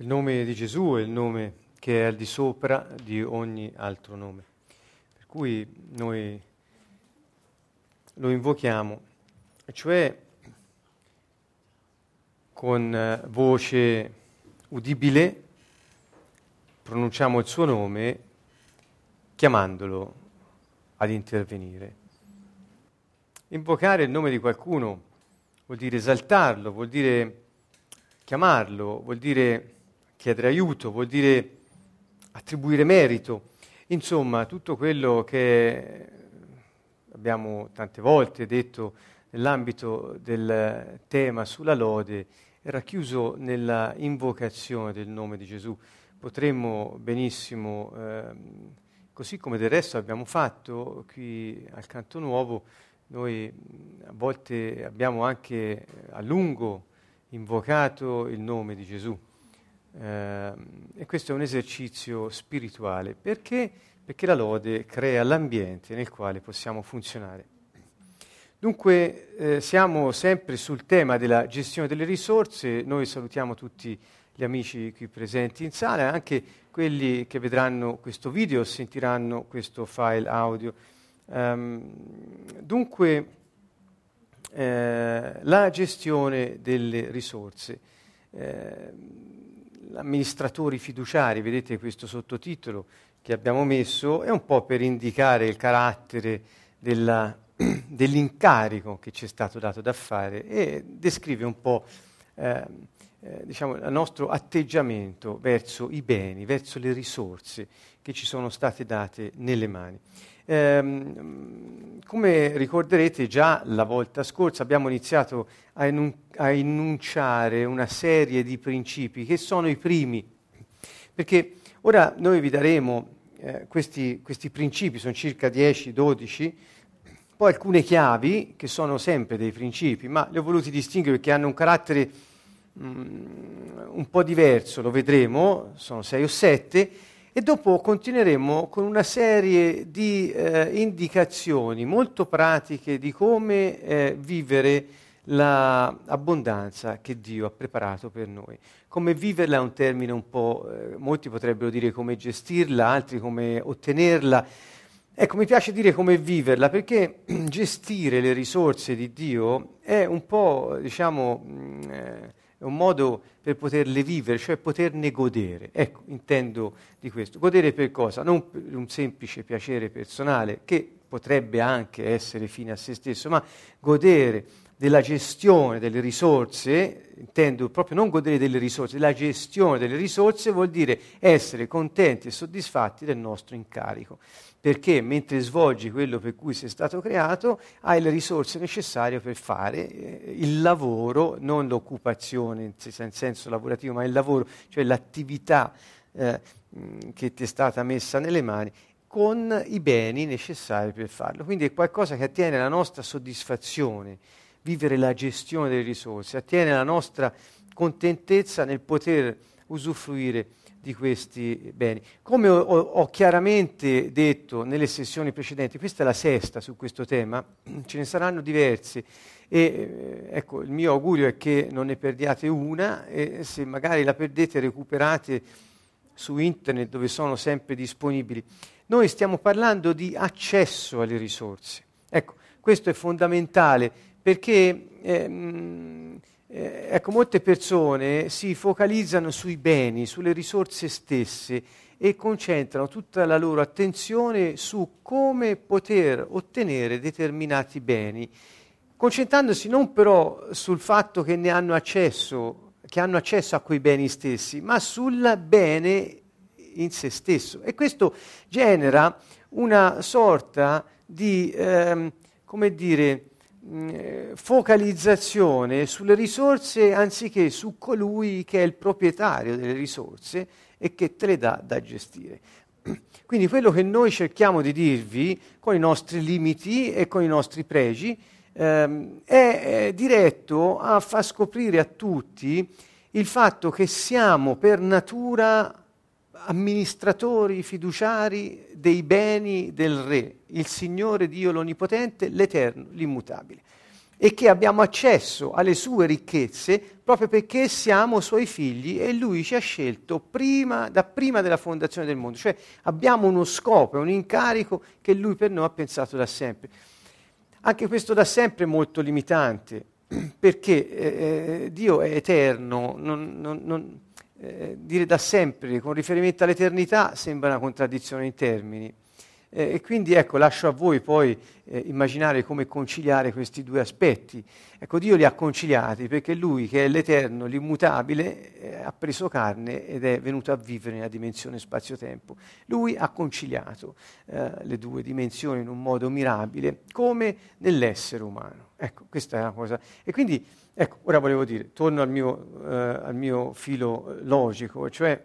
Il nome di Gesù è il nome che è al di sopra di ogni altro nome. Per cui noi lo invochiamo, cioè con eh, voce udibile pronunciamo il suo nome chiamandolo ad intervenire. Invocare il nome di qualcuno vuol dire esaltarlo, vuol dire chiamarlo, vuol dire chiedere aiuto, vuol dire attribuire merito, insomma tutto quello che abbiamo tante volte detto nell'ambito del tema sulla lode è racchiuso nella invocazione del nome di Gesù. Potremmo benissimo, eh, così come del resto abbiamo fatto qui al Canto Nuovo, noi a volte abbiamo anche a lungo invocato il nome di Gesù. Eh, e questo è un esercizio spirituale. Perché? Perché la lode crea l'ambiente nel quale possiamo funzionare. Dunque eh, siamo sempre sul tema della gestione delle risorse, noi salutiamo tutti gli amici qui presenti in sala, anche quelli che vedranno questo video, sentiranno questo file audio. Um, dunque eh, la gestione delle risorse. Eh, amministratori fiduciari, vedete questo sottotitolo che abbiamo messo, è un po' per indicare il carattere della, dell'incarico che ci è stato dato da fare e descrive un po' eh, eh, diciamo, il nostro atteggiamento verso i beni, verso le risorse che ci sono state date nelle mani. Eh, come ricorderete già la volta scorsa abbiamo iniziato a, enun- a enunciare una serie di principi che sono i primi, perché ora noi vi daremo eh, questi, questi principi, sono circa 10-12, poi alcune chiavi che sono sempre dei principi, ma li ho voluti distinguere perché hanno un carattere mm, un po' diverso, lo vedremo, sono sei o sette, e dopo continueremo con una serie di eh, indicazioni molto pratiche di come eh, vivere l'abbondanza che Dio ha preparato per noi. Come viverla è un termine un po', eh, molti potrebbero dire come gestirla, altri come ottenerla. Ecco, mi piace dire come viverla perché gestire le risorse di Dio è un po', diciamo, mh, mm, eh, è un modo per poterle vivere, cioè poterne godere. Ecco, intendo di questo. Godere per cosa? Non per un semplice piacere personale, che potrebbe anche essere fine a se stesso, ma godere della gestione delle risorse, intendo proprio non godere delle risorse, la gestione delle risorse vuol dire essere contenti e soddisfatti del nostro incarico perché mentre svolgi quello per cui sei stato creato hai le risorse necessarie per fare eh, il lavoro, non l'occupazione in senso lavorativo, ma il lavoro, cioè l'attività eh, che ti è stata messa nelle mani con i beni necessari per farlo. Quindi è qualcosa che attiene alla nostra soddisfazione, vivere la gestione delle risorse, attiene alla nostra contentezza nel poter usufruire di questi beni. Come ho, ho, chiaramente detto nelle sessioni precedenti, questa è la sesta su questo tema, ce ne saranno diverse e eh, ecco, il mio augurio è che non ne perdiate una e se magari la perdete recuperate su internet dove sono sempre disponibili. Noi stiamo parlando di accesso alle risorse. Ecco, questo è fondamentale perché eh, eh, ecco, molte persone si focalizzano sui beni, sulle risorse stesse e concentrano tutta la loro attenzione su come poter ottenere determinati beni, concentrandosi non però sul fatto che ne hanno accesso, che hanno accesso a quei beni stessi, ma sul bene in se stesso. E questo genera una sorta di, ehm, come dire, eh, focalizzazione sulle risorse anziché su colui che è il proprietario delle risorse e che te le dà da gestire. Quindi quello che noi cerchiamo di dirvi con i nostri limiti e con i nostri pregi ehm, è, è diretto a far scoprire a tutti il fatto che siamo per natura amministratori fiduciari dei beni del Re, il Signore Dio l'Onnipotente, l'Eterno, l'Immutabile. e che abbiamo accesso alle sue ricchezze proprio perché siamo suoi figli e lui ci ha scelto prima, da prima della fondazione del mondo. Cioè abbiamo uno scopo, un incarico che lui per noi ha pensato da sempre. Anche questo da sempre è molto limitante, perché eh, eh, Dio è eterno, non, non, non, eh, dire da sempre con riferimento all'eternità sembra una contraddizione in termini. Eh, e quindi ecco, lascio a voi poi eh, immaginare come conciliare questi due aspetti. Ecco, Dio li ha conciliati perché Lui, che è l'Eterno, l'immutabile, eh, ha preso carne ed è venuto a vivere nella dimensione spazio-tempo. Lui ha conciliato eh, le due dimensioni in un modo mirabile, come nell'essere umano. Ecco, questa è una cosa. E quindi, ecco, ora volevo dire, torno al mio, eh, al mio filo logico, cioè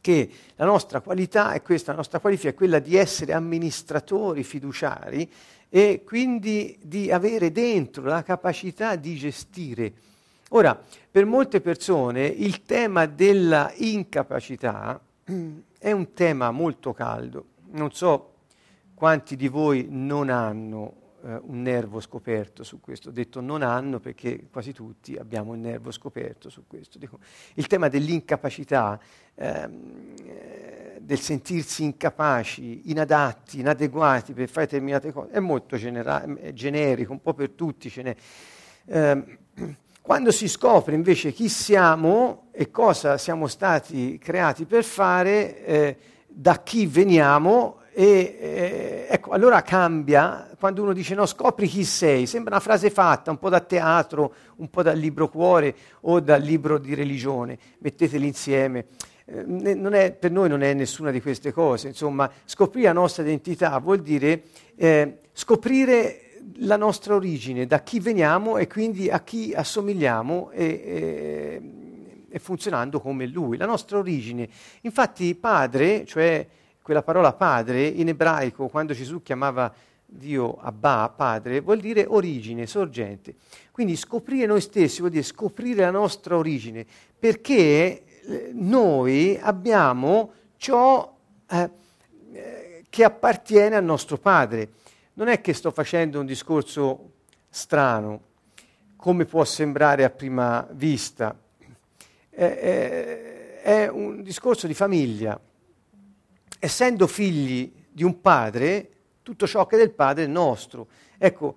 che la nostra qualità è questa, la nostra qualifica è quella di essere amministratori fiduciari e quindi di avere dentro la capacità di gestire. Ora, per molte persone il tema della incapacità è un tema molto caldo. Non so quanti di voi non hanno eh, un nervo scoperto su questo. Ho detto non hanno perché quasi tutti abbiamo un nervo scoperto su questo. Dico, il tema dell'incapacità, ehm, eh, del sentirsi incapaci, inadatti, inadeguati per fare determinate cose, è molto genera- è generico, un po' per tutti ce n'è. Eh, quando si scopre invece chi siamo e cosa siamo stati creati per fare, eh, da chi veniamo, e eh, ecco, allora cambia quando uno dice no, scopri chi sei, sembra una frase fatta, un po' da teatro, un po' dal libro cuore o dal libro di religione, metteteli insieme. Eh, è, per noi non è nessuna di queste cose, insomma, scoprire la nostra identità vuol dire eh, scoprire la nostra origine, da chi veniamo e quindi a chi assomigliamo e, e, e funzionando come lui, la nostra origine. Infatti padre, cioè quella parola padre in ebraico, quando Gesù chiamava Dio Abba, padre, vuol dire origine, sorgente. Quindi scoprire noi stessi vuol dire scoprire la nostra origine, perché eh, noi abbiamo ciò eh, eh, che appartiene al nostro padre. Non è che sto facendo un discorso strano, come può sembrare a prima vista. è, è un discorso di famiglia essendo figli di un padre, tutto ciò che è del padre è nostro. Ecco,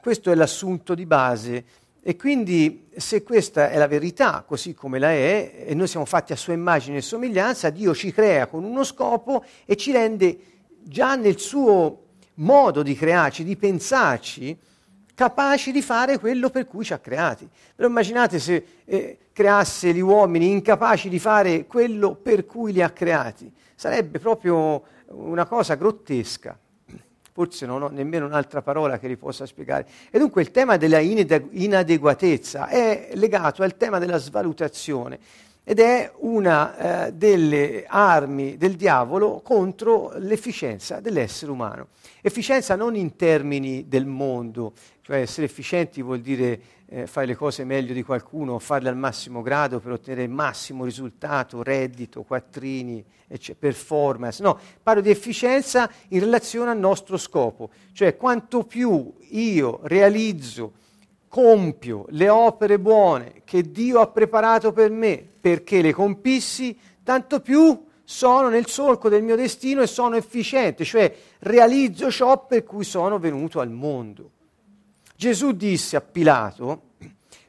questo è l'assunto di base. E quindi se questa è la verità, così come la è, e noi siamo fatti a sua immagine e somiglianza, Dio ci crea con uno scopo e ci rende già nel suo modo di crearci, di pensarci, capaci di fare quello per cui ci ha creati. Però immaginate se eh, creasse gli uomini incapaci di fare quello per cui li ha creati sarebbe proprio una cosa grottesca. Forse non ho nemmeno un'altra parola che li possa spiegare. E dunque il tema della inadeguatezza è legato al tema della svalutazione ed è una eh, delle armi del diavolo contro l'efficienza dell'essere umano. Efficienza non in termini del mondo, cioè essere efficienti vuol dire eh, fare le cose meglio di qualcuno, farle al massimo grado per ottenere il massimo risultato, reddito, quattrini, performance. No, parlo di efficienza in relazione al nostro scopo, cioè quanto più io realizzo compio le opere buone che Dio ha preparato per me perché le compissi, tanto più sono nel solco del mio destino e sono efficiente, cioè realizzo ciò per cui sono venuto al mondo. Gesù disse a Pilato,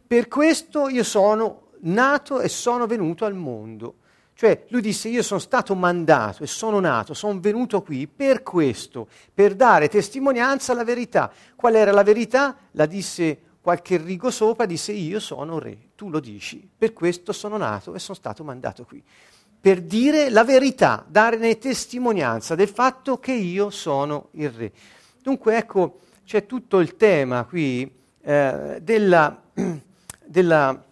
per questo io sono nato e sono venuto al mondo. Cioè lui disse io sono stato mandato e sono nato, sono venuto qui per questo, per dare testimonianza alla verità. Qual era la verità? La disse qualche rigo sopra, disse io sono re, tu lo dici, per questo sono nato e sono stato mandato qui, per dire la verità, dare testimonianza del fatto che io sono il re. Dunque ecco, c'è tutto il tema qui eh, della, della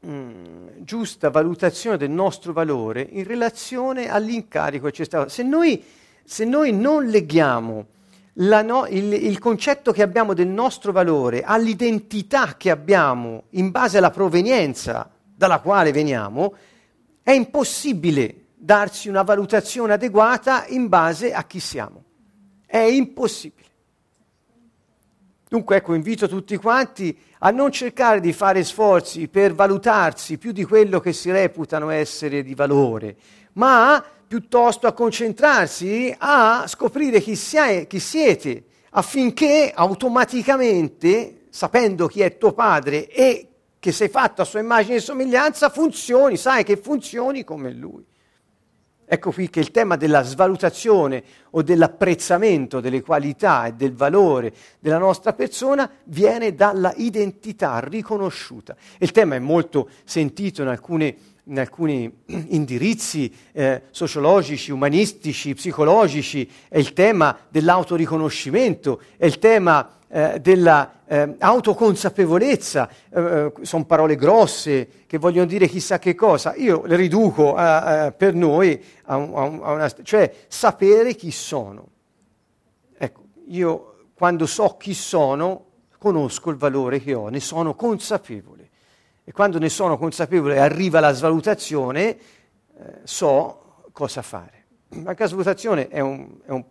mh, mm, giusta valutazione del nostro valore in relazione all'incarico che ci è stato. Se noi, se noi non leghiamo no, il, il, concetto che abbiamo del nostro valore all'identità che abbiamo in base alla provenienza dalla quale veniamo, è impossibile darsi una valutazione adeguata in base a chi siamo. È impossibile. Dunque ecco, invito tutti quanti a non cercare di fare sforzi per valutarsi più di quello che si reputano essere di valore, ma piuttosto a concentrarsi a scoprire chi, sia, chi siete, affinché automaticamente, sapendo chi è tuo padre e che sei fatto a sua immagine e somiglianza, funzioni, sai che funzioni come lui. Ecco qui che il tema della svalutazione o dell'apprezzamento delle qualità e del valore della nostra persona viene dalla identità riconosciuta. Il tema è molto sentito in, alcune, in alcuni indirizzi eh, sociologici, umanistici, psicologici, è il tema dell'autoriconoscimento, è il tema eh, dell'autoconsapevolezza, eh, eh, sono parole grosse che vogliono dire chissà che cosa, io le riduco a, a, per noi a una, cioè sapere chi sono. Ecco, io quando so chi sono, conosco il valore che ho, ne sono consapevole. E quando ne sono consapevole e arriva la svalutazione, eh, so cosa fare. La svalutazione è un, è un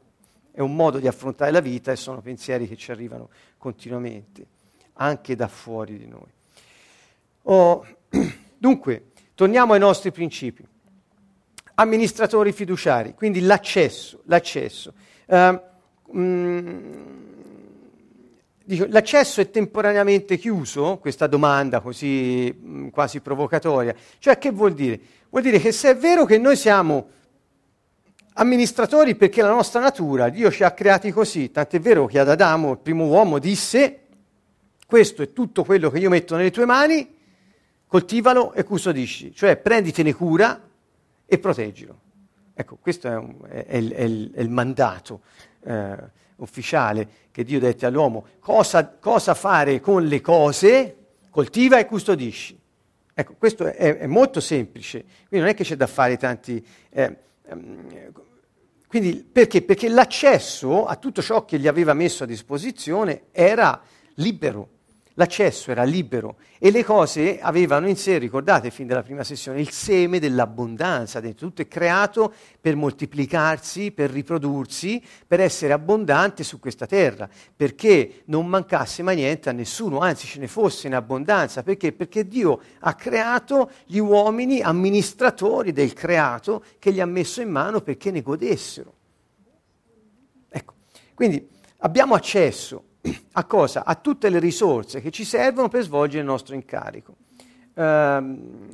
è un modo di affrontare la vita e sono pensieri che ci arrivano continuamente, anche da fuori di noi. Oh, dunque, torniamo ai nostri principi. Amministratori fiduciari, quindi l'accesso. l'accesso. Uh, mm, dico, l'accesso è temporaneamente chiuso? Questa domanda così mh, quasi provocatoria. Cioè, che vuol dire? Vuol dire che se è vero che noi siamo amministratori perché la nostra natura, Dio ci ha creati così, tant'è vero che ad Adamo, il primo uomo, disse, questo è tutto quello che io metto nelle tue mani, coltivalo e custodisci, cioè prenditene cura e proteggilo. Ecco, questo è, un, è, è, è il, il, mandato eh, ufficiale che Dio dette all'uomo. Cosa, cosa, fare con le cose? Coltiva e custodisci. Ecco, questo è, molto semplice, quindi non è che c'è da fare tanti... Eh, Ehm, quindi perché? Perché l'accesso a tutto ciò che gli aveva messo a disposizione era libero l'accesso era libero e le cose avevano in sé, ricordate fin dalla prima sessione, il seme dell'abbondanza, dentro tutto è creato per moltiplicarsi, per riprodursi, per essere abbondante su questa terra, perché non mancasse mai niente a nessuno, anzi ce ne fosse in abbondanza, perché? Perché Dio ha creato gli uomini amministratori del creato che gli ha messo in mano perché ne godessero. Ecco, quindi abbiamo accesso a cosa? A tutte le risorse che ci servono per svolgere il nostro incarico. Um,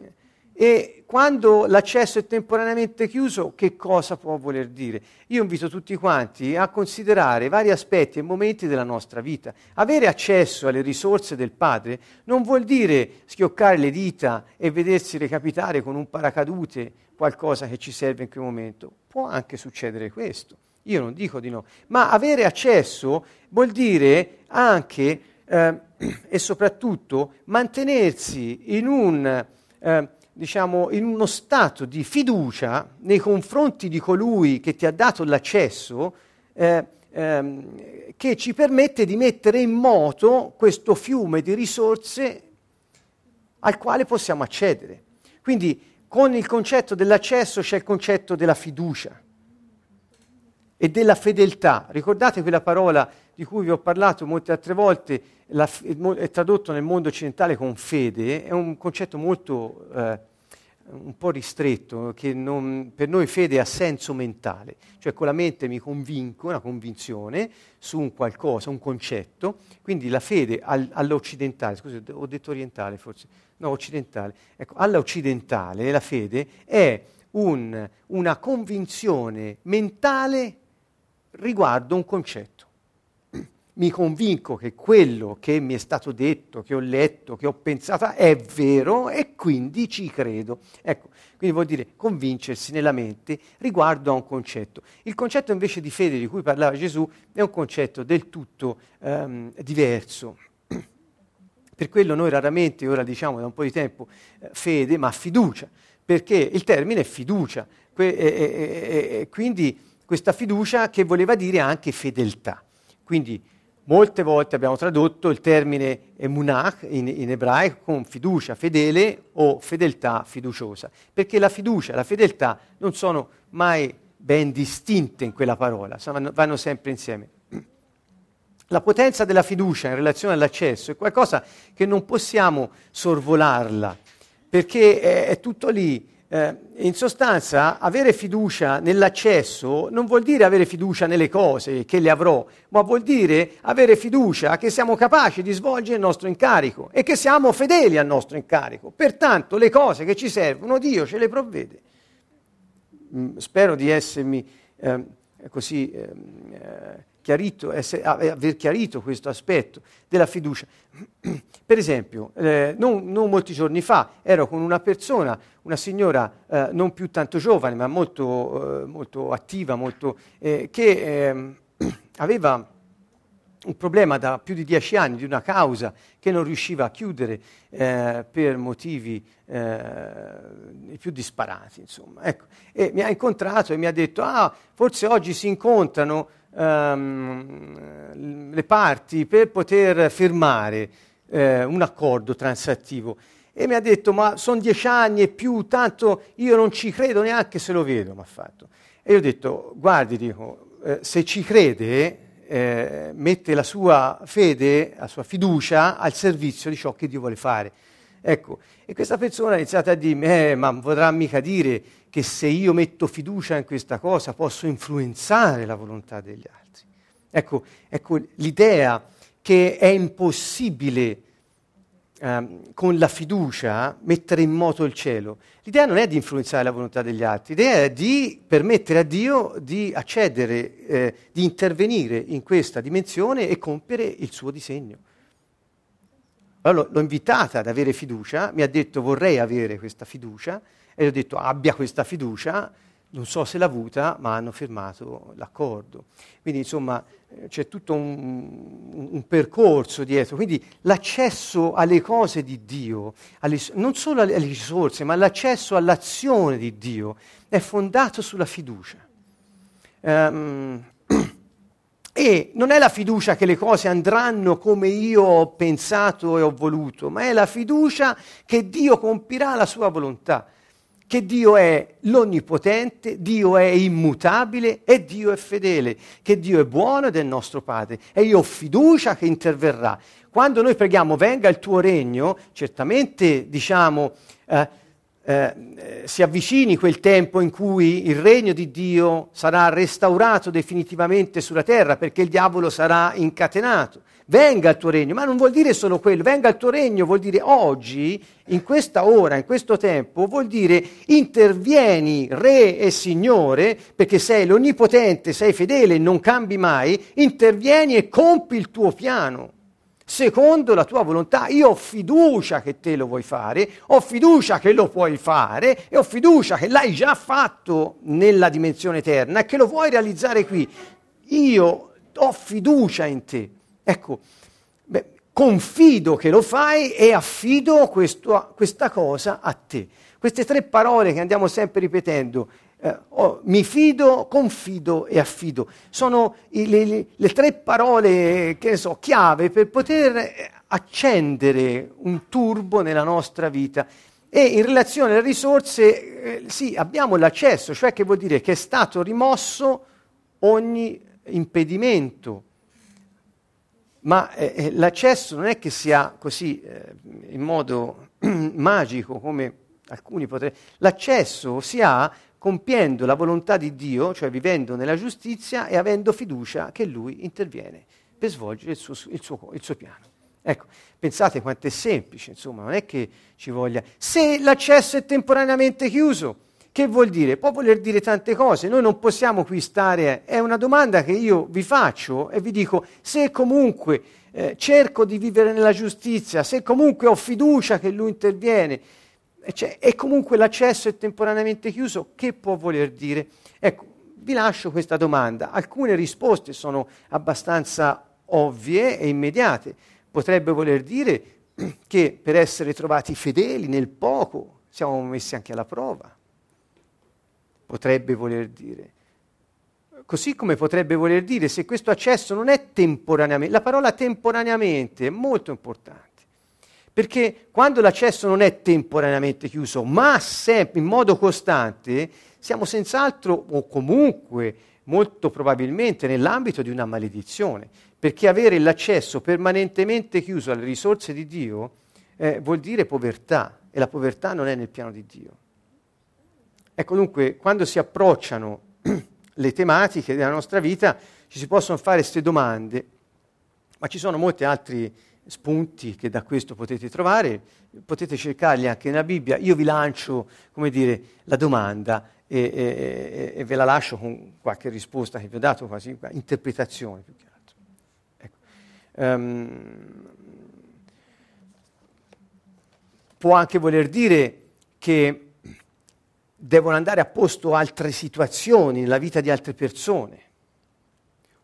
e quando l'accesso è temporaneamente chiuso, che cosa può voler dire? Io invito tutti quanti a considerare vari aspetti e momenti della nostra vita. Avere accesso alle risorse del Padre non vuol dire schioccare le dita e vedersi recapitare con un paracadute qualcosa che ci serve in quel momento. Può anche succedere questo. Io non dico di no, ma avere accesso vuol dire anche eh, e soprattutto mantenersi in, un, eh, diciamo, in uno stato di fiducia nei confronti di colui che ti ha dato l'accesso, eh, ehm, che ci permette di mettere in moto questo fiume di risorse al quale possiamo accedere. Quindi con il concetto dell'accesso c'è il concetto della fiducia e della fedeltà. Ricordate quella parola di cui vi ho parlato molte altre volte, la, è tradotto nel mondo occidentale con fede, è un concetto molto eh, un po' ristretto, che non, per noi fede ha senso mentale, cioè con la mente mi convinco, una convinzione su un qualcosa, un concetto, quindi la fede al, all'occidentale, scusi, ho detto orientale forse, no, occidentale, ecco, all'occidentale la fede è un, una convinzione mentale riguardo un concetto. Mi convinco che quello che mi è stato detto, che ho letto, che ho pensato è vero e quindi ci credo. Ecco, quindi vuol dire convincersi nella mente riguardo a un concetto. Il concetto invece di fede di cui parlava Gesù è un concetto del tutto um, diverso. Per quello noi raramente, ora diciamo da un po' di tempo, eh, fede, ma fiducia, perché il termine è fiducia. Que- e, e, e, quindi questa fiducia che voleva dire anche fedeltà. Quindi molte volte abbiamo tradotto il termine emunach in, in ebraico con fiducia fedele o fedeltà fiduciosa, perché la fiducia e la fedeltà non sono mai ben distinte in quella parola, vanno, vanno sempre insieme. La potenza della fiducia in relazione all'accesso è qualcosa che non possiamo sorvolarla, perché è, è tutto lì. Eh, in sostanza, avere fiducia nell'accesso non vuol dire avere fiducia nelle cose che le avrò, ma vuol dire avere fiducia che siamo capaci di svolgere il nostro incarico e che siamo fedeli al nostro incarico. Pertanto le cose che ci servono Dio ce le provvede. Mm, spero di essermi eh, così ehm, eh, chiarito, essere, aver chiarito questo aspetto della fiducia. Per esempio, eh, non, non, molti giorni fa ero con una persona, una signora eh, non più tanto giovane, ma molto, eh, molto attiva, molto, eh, che ehm, aveva un problema da più di dieci anni di una causa che non riusciva a chiudere eh, per motivi eh, più disparati. Insomma. Ecco. E mi ha incontrato e mi ha detto, ah, forse oggi si incontrano ehm, le parti per poter firmare eh, un accordo transattivo. E mi ha detto, ma sono dieci anni e più, tanto io non ci credo neanche se lo vedo, mi ha fatto. E io ho detto, guardi, dico, eh, se ci crede, eh, mette la sua fede, la sua fiducia al servizio di ciò che Dio vuole fare. Ecco, e questa persona ha iniziato a dirmi, eh, ma potrà mica dire che se io metto fiducia in questa cosa posso influenzare la volontà degli altri. Ecco, ecco l'idea che è impossibile ehm, con la fiducia mettere in moto il cielo. L'idea non è di influenzare la volontà degli altri, l'idea è di permettere a Dio di accedere, eh, di intervenire in questa dimensione e compiere il suo disegno. Allora l'ho invitata ad avere fiducia, mi ha detto vorrei avere questa fiducia e gli ho detto abbia questa fiducia, non so se l'ha avuta, ma hanno firmato l'accordo. Quindi insomma eh, c'è tutto un, un, percorso dietro, quindi l'accesso alle cose di Dio, alle, non solo alle, risorse, ma l'accesso all'azione di Dio è fondato sulla fiducia. Um, e non è la fiducia che le cose andranno come io ho pensato e ho voluto, ma è la fiducia che Dio compirà la sua volontà che Dio è l'onnipotente, Dio è immutabile e Dio è fedele, che Dio è buono ed è nostro Padre e io ho fiducia che interverrà. Quando noi preghiamo venga il tuo regno, certamente diciamo eh, eh, si avvicini quel tempo in cui il regno di Dio sarà restaurato definitivamente sulla terra perché il diavolo sarà incatenato. Venga il tuo regno, ma non vuol dire solo quello, venga il tuo regno vuol dire oggi, in questa ora, in questo tempo, vuol dire intervieni re e signore, perché sei l'onnipotente, sei fedele, non cambi mai, intervieni e compi il tuo piano secondo la tua volontà. Io ho fiducia che te lo vuoi fare, ho fiducia che lo puoi fare e ho fiducia che l'hai già fatto nella dimensione eterna e che lo vuoi realizzare qui. Io ho fiducia in te. Ecco, beh, confido che lo fai e affido questo, questa cosa a te. Queste tre parole che andiamo sempre ripetendo, eh, oh, mi fido, confido e affido, sono i, le, le, tre parole, che so, chiave per poter eh, accendere un turbo nella nostra vita. E in relazione alle risorse, eh, sì, abbiamo l'accesso, cioè che vuol dire che è stato rimosso ogni impedimento ma eh, eh, l'accesso non è che sia così eh, in modo magico come alcuni potrebbero. L'accesso si ha compiendo la volontà di Dio, cioè vivendo nella giustizia e avendo fiducia che Lui interviene per svolgere il suo, il suo, il suo piano. Ecco, pensate quanto è semplice, insomma, non è che ci voglia. Se l'accesso è temporaneamente chiuso, che vuol dire? Può voler dire tante cose, noi non possiamo qui stare, è una domanda che io vi faccio e vi dico, se comunque eh, cerco di vivere nella giustizia, se comunque ho fiducia che lui interviene cioè, e comunque l'accesso è temporaneamente chiuso, che può voler dire? Ecco, vi lascio questa domanda, alcune risposte sono abbastanza ovvie e immediate, potrebbe voler dire che per essere trovati fedeli nel poco siamo messi anche alla prova potrebbe voler dire. Così come potrebbe voler dire se questo accesso non è temporaneamente, la parola temporaneamente è molto importante, perché quando l'accesso non è temporaneamente chiuso, ma sempre in modo costante, siamo senz'altro o comunque molto probabilmente nell'ambito di una maledizione, perché avere l'accesso permanentemente chiuso alle risorse di Dio eh, vuol dire povertà e la povertà non è nel piano di Dio. Ecco dunque, quando si approcciano le tematiche della nostra vita ci si possono fare queste domande, ma ci sono molti altri spunti che da questo potete trovare, potete cercarli anche nella Bibbia. Io vi lancio, come dire, la domanda e, e, e ve la lascio con qualche risposta che vi ho dato, quasi interpretazione più che altro. Ecco. Um, può anche voler dire che devono andare a posto altre situazioni nella vita di altre persone.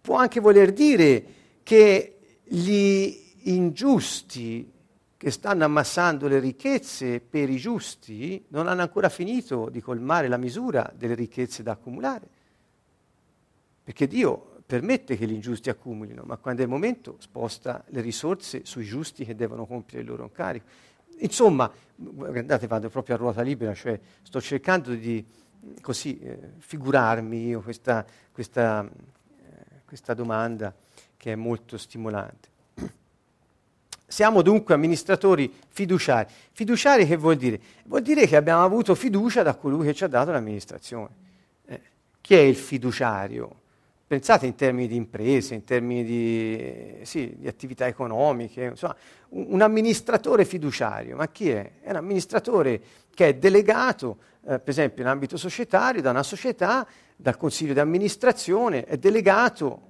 Può anche voler dire che gli ingiusti che stanno ammassando le ricchezze per i giusti non hanno ancora finito di colmare la misura delle ricchezze da accumulare. Perché Dio permette che gli ingiusti accumulino, ma quando è il momento sposta le risorse sui giusti che devono compiere il loro incarico. Insomma, guardate, vado proprio a ruota libera, cioè sto cercando di così eh, figurarmi io questa, questa, eh, questa domanda che è molto stimolante. Siamo dunque amministratori fiduciari. Fiduciari che vuol dire? Vuol dire che abbiamo avuto fiducia da colui che ci ha dato l'amministrazione. Eh, chi è il fiduciario? Pensate in termini di imprese, in termini di, sì, di attività economiche, insomma, un, un, amministratore fiduciario, ma chi è? È un amministratore che è delegato, eh, per esempio in ambito societario, da una società, dal consiglio di amministrazione, è delegato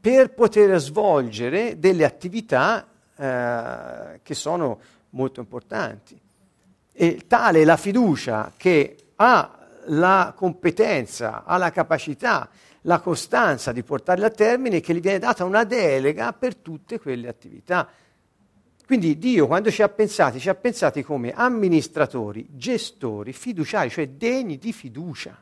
per poter svolgere delle attività eh, che sono molto importanti. E tale è la fiducia che ha la competenza, ha la capacità, la costanza di portarle a termine che gli viene data una delega per tutte quelle attività. Quindi Dio quando ci ha pensati, ci ha pensati come amministratori, gestori, fiduciari, cioè degni di fiducia.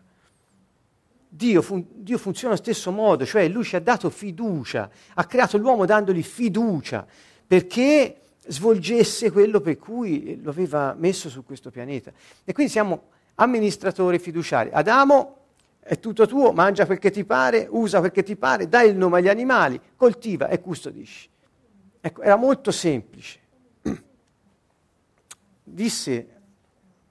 Dio, fun- Dio, funziona allo stesso modo, cioè lui ci ha dato fiducia, ha creato l'uomo dandogli fiducia perché svolgesse quello per cui lo aveva messo su questo pianeta. E quindi siamo amministratori fiduciari. Adamo è tutto tuo, mangia quel che ti pare, usa quel che ti pare, dai il nome agli animali, coltiva e custodisci. Ecco, era molto semplice. Disse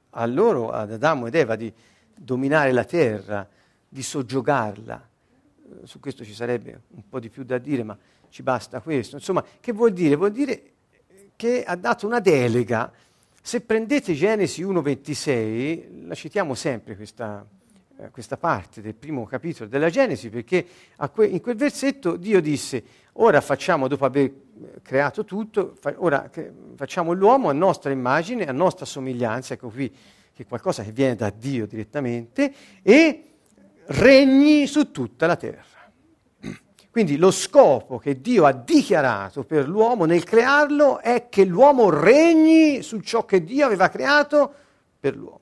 a loro, ad Adamo ed Eva, di dominare la terra, di soggiogarla. Eh, su questo ci sarebbe un po' di più da dire, ma ci basta questo. Insomma, che vuol dire? Vuol dire che ha dato una delega. Se prendete Genesi 1.26, la citiamo sempre questa, eh, questa parte del primo capitolo della Genesi, perché que- in quel versetto Dio disse, ora facciamo, dopo aver creato tutto, fa- ora cre- facciamo l'uomo a nostra immagine, a nostra somiglianza, ecco qui che è qualcosa che viene da Dio direttamente, e regni su tutta la terra. Quindi lo scopo che Dio ha dichiarato per l'uomo nel crearlo è che l'uomo regni su ciò che Dio aveva creato per l'uomo.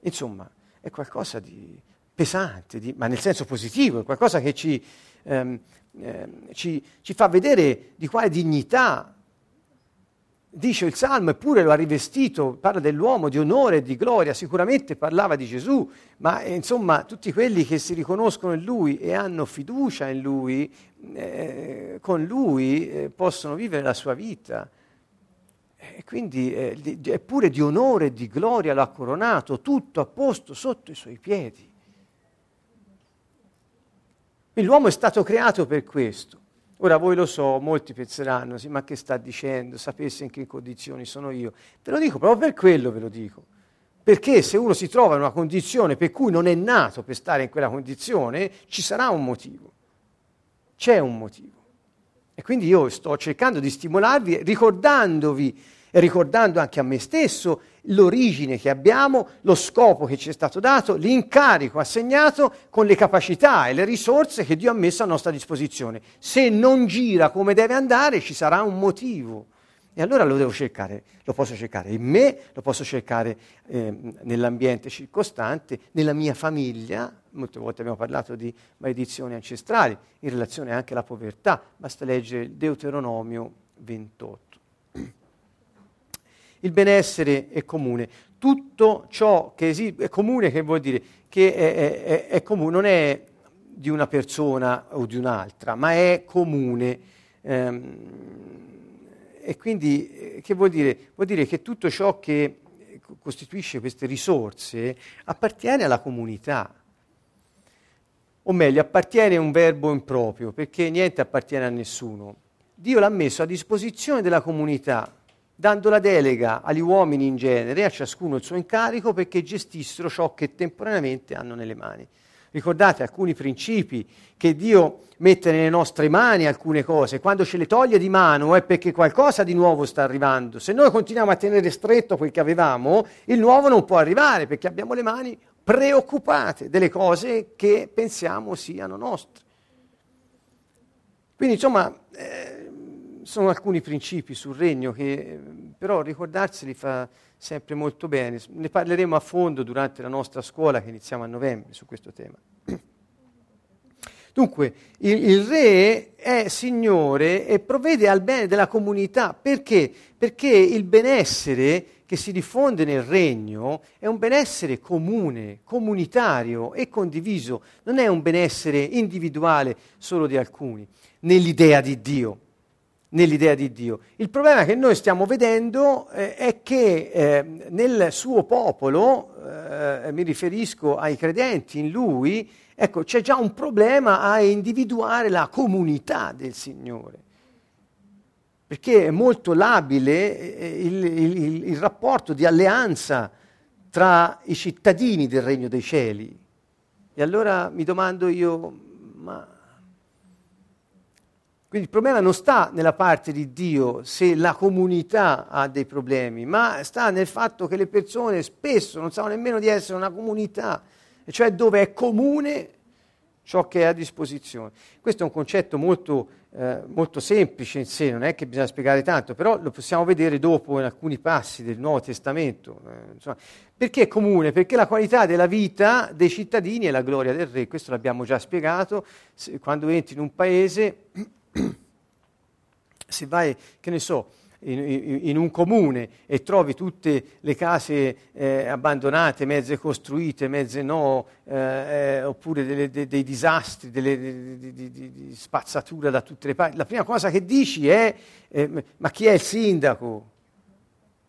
Insomma, è qualcosa di pesante, di, ma nel senso positivo, è qualcosa che ci, ehm, ehm, ci, ci fa vedere di quale dignità dice il Salmo, eppure lo ha rivestito, parla dell'uomo di onore e di gloria, sicuramente parlava di Gesù, ma eh, insomma tutti quelli che si riconoscono in Lui e hanno fiducia in Lui, eh, con Lui eh, possono vivere la sua vita. E quindi eh, eppure di onore e di gloria l'ha coronato, tutto a posto sotto i suoi piedi. L'uomo è stato creato per questo. Ora voi lo so, molti penseranno, sì, ma che sta dicendo, sapesse in che condizioni sono io. Ve lo dico proprio per quello, ve lo dico. Perché se uno si trova in una condizione per cui non è nato per stare in quella condizione, ci sarà un motivo. C'è un motivo. E quindi io sto cercando di stimolarvi ricordandovi e ricordando anche a me stesso l'origine che abbiamo, lo scopo che ci è stato dato, l'incarico assegnato con le capacità e le risorse che Dio ha messo a nostra disposizione. Se non gira come deve andare ci sarà un motivo. E allora lo devo cercare, lo posso cercare in me, lo posso cercare eh, nell'ambiente circostante, nella mia famiglia. Molte volte abbiamo parlato di maledizioni ancestrali in relazione anche alla povertà. Basta leggere Deuteronomio 28 il benessere è comune. Tutto ciò che esiste è comune, che vuol dire che è, è, è comune, non è di una persona o di un'altra, ma è comune. Ehm, e quindi eh, che vuol dire? Vuol dire che tutto ciò che costituisce queste risorse appartiene alla comunità. O meglio, appartiene a un verbo improprio, perché niente appartiene a nessuno. Dio l'ha messo a disposizione della comunità, dando la delega agli uomini in genere, a ciascuno il suo incarico, perché gestissero ciò che temporaneamente hanno nelle mani. Ricordate alcuni principi che Dio mette nelle nostre mani alcune cose, quando ce le toglie di mano è perché qualcosa di nuovo sta arrivando. Se noi continuiamo a tenere stretto quel che avevamo, il nuovo non può arrivare perché abbiamo le mani preoccupate delle cose che pensiamo siano nostre. Quindi insomma eh, sono alcuni principi sul regno che però ricordarseli fa sempre molto bene. Ne parleremo a fondo durante la nostra scuola che iniziamo a novembre su questo tema. Dunque, il, il, re è signore e provvede al bene della comunità. Perché? Perché il benessere che si diffonde nel regno è un benessere comune, comunitario e condiviso, non è un benessere individuale solo di alcuni, nell'idea di Dio nell'idea di Dio. Il problema che noi stiamo vedendo eh, è che eh, nel suo popolo, eh, mi riferisco ai credenti in lui, ecco, c'è già un problema a individuare la comunità del Signore. Perché è molto labile eh, il, il, il rapporto di alleanza tra i cittadini del regno dei cieli. E allora mi domando io, ma quindi il problema non sta nella parte di Dio se la comunità ha dei problemi, ma sta nel fatto che le persone spesso non sanno nemmeno di essere una comunità, cioè dove è comune ciò che è a disposizione. Questo è un concetto molto, eh, molto semplice in sé, non è che bisogna spiegare tanto, però lo possiamo vedere dopo in alcuni passi del Nuovo Testamento. Eh, insomma, perché è comune? Perché la qualità della vita dei cittadini è la gloria del Re, questo l'abbiamo già spiegato, Se, quando entri in un paese se vai, che ne so, in, in, un comune e trovi tutte le case eh, abbandonate, mezze costruite, mezze no, eh, eh, oppure delle, de, dei disastri, delle, de, de, di, spazzatura da tutte le parti, la prima cosa che dici è eh, ma chi è il sindaco?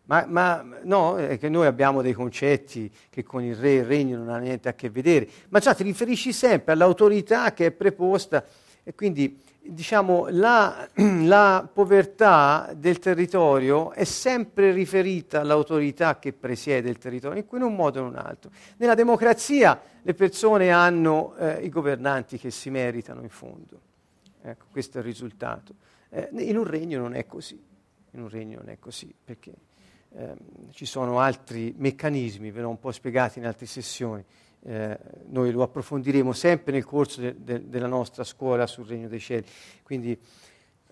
Ma, ma, no, è che noi abbiamo dei concetti che con il re e il regno non hanno niente a che vedere, ma già ti riferisci sempre all'autorità che è preposta e quindi diciamo, la, la, povertà del territorio è sempre riferita all'autorità che presiede il territorio, in un modo o in un altro. Nella democrazia le persone hanno eh, i governanti che si meritano in fondo. Ecco, questo è il risultato. Eh, in un regno non è così, in un regno non è così, perché eh, ci sono altri meccanismi, ve l'ho un po' spiegati in altre sessioni, eh, noi lo approfondiremo sempre nel corso de, de, della nostra scuola sul Regno dei Cieli. Quindi